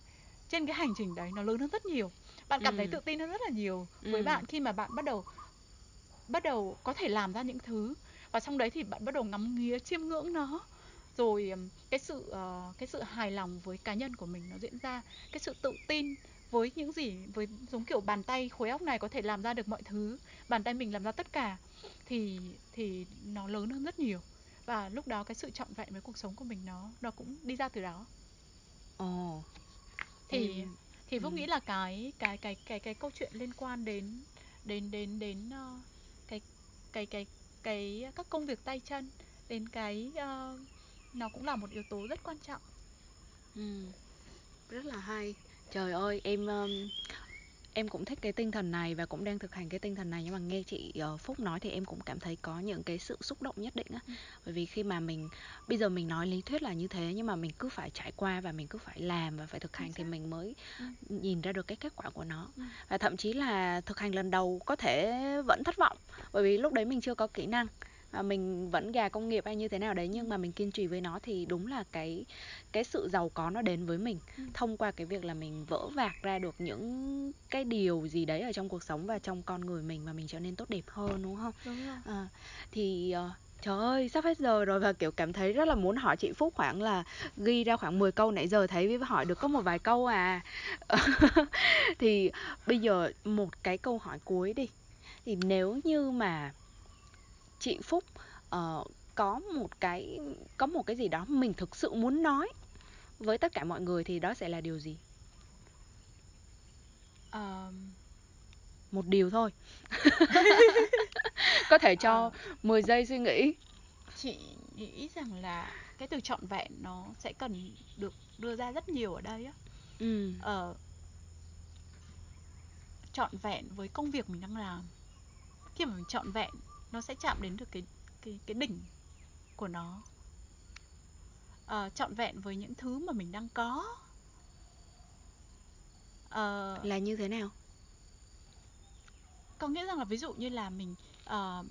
Speaker 2: trên cái hành trình đấy nó lớn hơn rất nhiều bạn cảm thấy
Speaker 1: Ừ.
Speaker 2: tự tin hơn rất là nhiều
Speaker 1: Ừ.
Speaker 2: với bạn khi mà bạn bắt đầu bắt đầu có thể làm ra những thứ và trong đấy thì bạn bắt đầu ngắm nghía chiêm ngưỡng nó rồi cái sự uh, cái sự hài lòng với cá nhân của mình nó diễn ra cái sự tự tin với những gì với giống kiểu bàn tay khối óc này có thể làm ra được mọi thứ bàn tay mình làm ra tất cả thì thì nó lớn hơn rất nhiều. Và lúc đó cái sự trọn vẹn với cuộc sống của mình nó nó cũng đi ra từ đó.
Speaker 1: Ồ.
Speaker 2: Thì em... thì phúc ừ. nghĩ là cái cái cái cái cái câu chuyện liên quan đến đến đến đến uh, cái cái cái cái các công việc tay chân đến cái uh, nó cũng là một yếu tố rất quan trọng.
Speaker 1: Ừ. rất là hay trời ơi em em cũng thích cái tinh thần này và cũng đang thực hành cái tinh thần này nhưng mà nghe chị uh, Phúc nói thì em cũng cảm thấy có những cái sự xúc động nhất định á ừ. bởi vì khi mà mình bây giờ mình nói lý thuyết là như thế nhưng mà mình cứ phải trải qua và mình cứ phải làm và phải thực hành thì mình mới ừ. nhìn ra được cái kết quả của nó ừ. và thậm chí là thực hành lần đầu có thể vẫn thất vọng bởi vì lúc đấy mình chưa có kỹ năng à, mình vẫn gà công nghiệp hay như thế nào đấy nhưng mà mình kiên trì với nó thì đúng là cái cái sự giàu có nó đến với mình ừ. thông qua cái việc là mình vỡ vạc ra được những cái điều gì đấy ở trong cuộc sống và trong con người mình và mình trở nên tốt đẹp hơn đúng không?
Speaker 2: Đúng rồi.
Speaker 1: À, thì uh, Trời ơi, sắp hết giờ rồi và kiểu cảm thấy rất là muốn hỏi chị Phúc khoảng là ghi ra khoảng 10 câu nãy giờ thấy hỏi được có một vài câu à. thì bây giờ một cái câu hỏi cuối đi. Thì nếu như mà chị Phúc uh, có một cái có một cái gì đó mình thực sự muốn nói với tất cả mọi người thì đó sẽ là điều gì?
Speaker 2: Um...
Speaker 1: Một điều thôi. có thể cho uh... 10 giây suy nghĩ.
Speaker 2: Chị nghĩ rằng là cái từ trọn vẹn nó sẽ cần được đưa ra rất nhiều ở đây á.
Speaker 1: Ừ.
Speaker 2: Uh, trọn vẹn với công việc mình đang làm. Khi mà mình trọn vẹn nó sẽ chạm đến được cái cái cái đỉnh của nó. Uh, trọn vẹn với những thứ mà mình đang có.
Speaker 1: Uh, là như thế nào?
Speaker 2: có nghĩa rằng là ví dụ như là mình uh,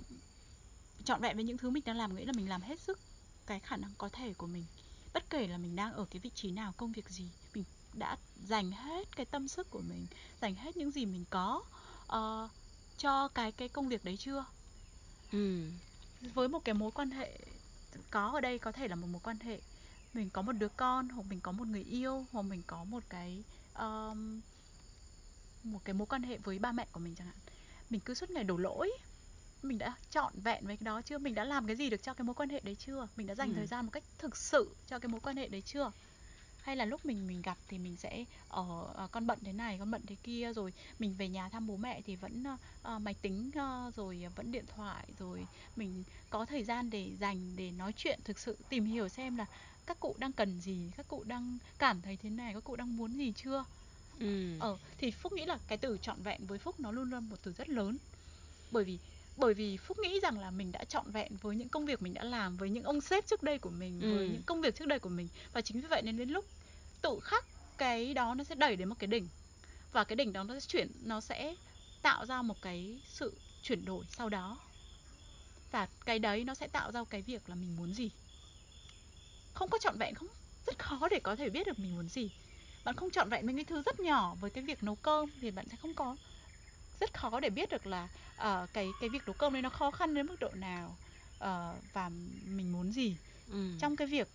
Speaker 2: trọn vẹn với những thứ mình đang làm nghĩa là mình làm hết sức cái khả năng có thể của mình. Bất kể là mình đang ở cái vị trí nào công việc gì mình đã dành hết cái tâm sức của mình dành hết những gì mình có uh, cho cái cái công việc đấy chưa
Speaker 1: ừ.
Speaker 2: với một cái mối quan hệ có ở đây có thể là một mối quan hệ mình có một đứa con hoặc mình có một người yêu hoặc mình có một cái um, một cái mối quan hệ với ba mẹ của mình chẳng hạn mình cứ suốt ngày đổ lỗi mình đã trọn vẹn với cái đó chưa mình đã làm cái gì được cho cái mối quan hệ đấy chưa mình đã dành ừ. thời gian một cách thực sự cho cái mối quan hệ đấy chưa hay là lúc mình mình gặp thì mình sẽ ở uh, con bận thế này con bận thế kia rồi mình về nhà thăm bố mẹ thì vẫn uh, máy tính uh, rồi vẫn điện thoại rồi mình có thời gian để dành để nói chuyện thực sự tìm hiểu xem là các cụ đang cần gì các cụ đang cảm thấy thế này các cụ đang muốn gì chưa
Speaker 1: ừ.
Speaker 2: ờ thì phúc nghĩ là cái từ trọn vẹn với phúc nó luôn luôn một từ rất lớn bởi vì bởi vì phúc nghĩ rằng là mình đã trọn vẹn với những công việc mình đã làm với những ông sếp trước đây của mình ừ. với những công việc trước đây của mình. Và chính vì vậy nên đến lúc tự khắc cái đó nó sẽ đẩy đến một cái đỉnh. Và cái đỉnh đó nó sẽ chuyển nó sẽ tạo ra một cái sự chuyển đổi sau đó. Và cái đấy nó sẽ tạo ra cái việc là mình muốn gì. Không có trọn vẹn không rất khó để có thể biết được mình muốn gì. Bạn không trọn vẹn với cái thứ rất nhỏ với cái việc nấu cơm thì bạn sẽ không có rất khó để biết được là uh, cái cái việc nấu cơm đấy nó khó khăn đến mức độ nào uh, và mình muốn gì
Speaker 1: ừ.
Speaker 2: trong cái việc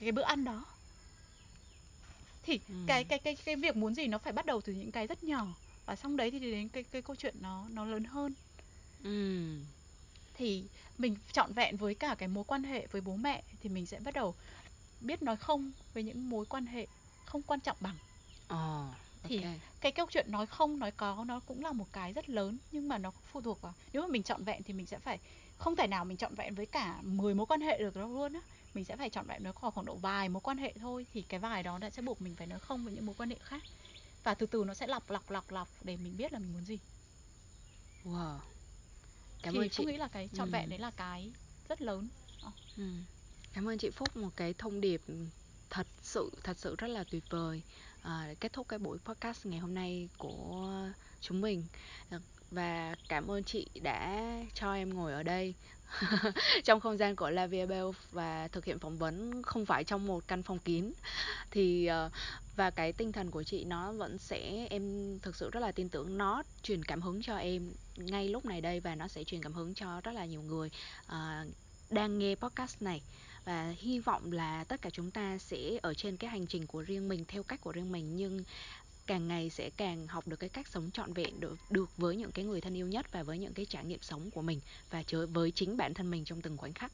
Speaker 2: cái bữa ăn đó thì ừ. cái cái cái cái việc muốn gì nó phải bắt đầu từ những cái rất nhỏ và xong đấy thì đến cái cái câu chuyện nó nó lớn hơn
Speaker 1: ừ.
Speaker 2: thì mình trọn vẹn với cả cái mối quan hệ với bố mẹ thì mình sẽ bắt đầu biết nói không với những mối quan hệ không quan trọng bằng
Speaker 1: oh,
Speaker 2: thì okay. cái câu chuyện nói không nói có nó cũng là một cái rất lớn nhưng mà nó phụ thuộc vào nếu mà mình trọn vẹn thì mình sẽ phải không thể nào mình trọn vẹn với cả 10 mối quan hệ được đâu luôn á. Mình sẽ phải chọn vẹn nói khoảng khoảng độ vài mối quan hệ thôi thì cái vài đó sẽ buộc mình phải nói không với những mối quan hệ khác. Và từ từ nó sẽ lọc lọc lọc lọc để mình biết là mình muốn gì.
Speaker 1: Wow.
Speaker 2: Cảm thì ơn chị. nghĩ là cái trọn ừ. vẹn đấy là cái rất lớn.
Speaker 1: Ừ. cảm ơn chị phúc một cái thông điệp thật sự thật sự rất là tuyệt vời à, để kết thúc cái buổi podcast ngày hôm nay của chúng mình. Ờ, và cảm ơn chị đã cho em ngồi ở đây. Trong không gian của Lavia Bell và thực hiện phỏng vấn không phải trong một căn phòng kín. Thì ờ, và cái tinh thần của chị nó vẫn sẽ em thực sự rất là tin tưởng nó truyền cảm hứng cho em ngay lúc này đây và nó sẽ truyền cảm hứng cho rất là nhiều người uh, đang nghe podcast này và hy vọng là tất cả chúng ta sẽ ở trên cái hành trình của riêng mình theo cách của riêng mình nhưng càng ngày sẽ càng học được cái cách sống trọn vẹn được được với những cái người thân yêu nhất và với những cái trải nghiệm sống của mình và chơi với chính bản thân mình trong từng khoảnh khắc.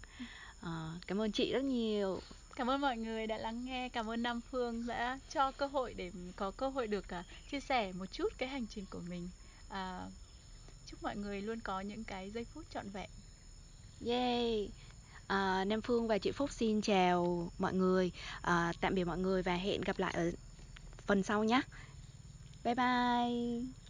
Speaker 1: À, cảm ơn chị rất nhiều.
Speaker 2: Cảm ơn mọi người đã lắng nghe cảm ơn nam phương đã cho cơ hội để có cơ hội được uh, chia sẻ một chút cái hành trình của mình. Uh, chúc mọi người luôn có những cái giây phút trọn vẹn.
Speaker 1: Yay à, Nam Phương và chị Phúc xin chào mọi người. À, tạm biệt mọi người và hẹn gặp lại ở phần sau nhé. Bye bye.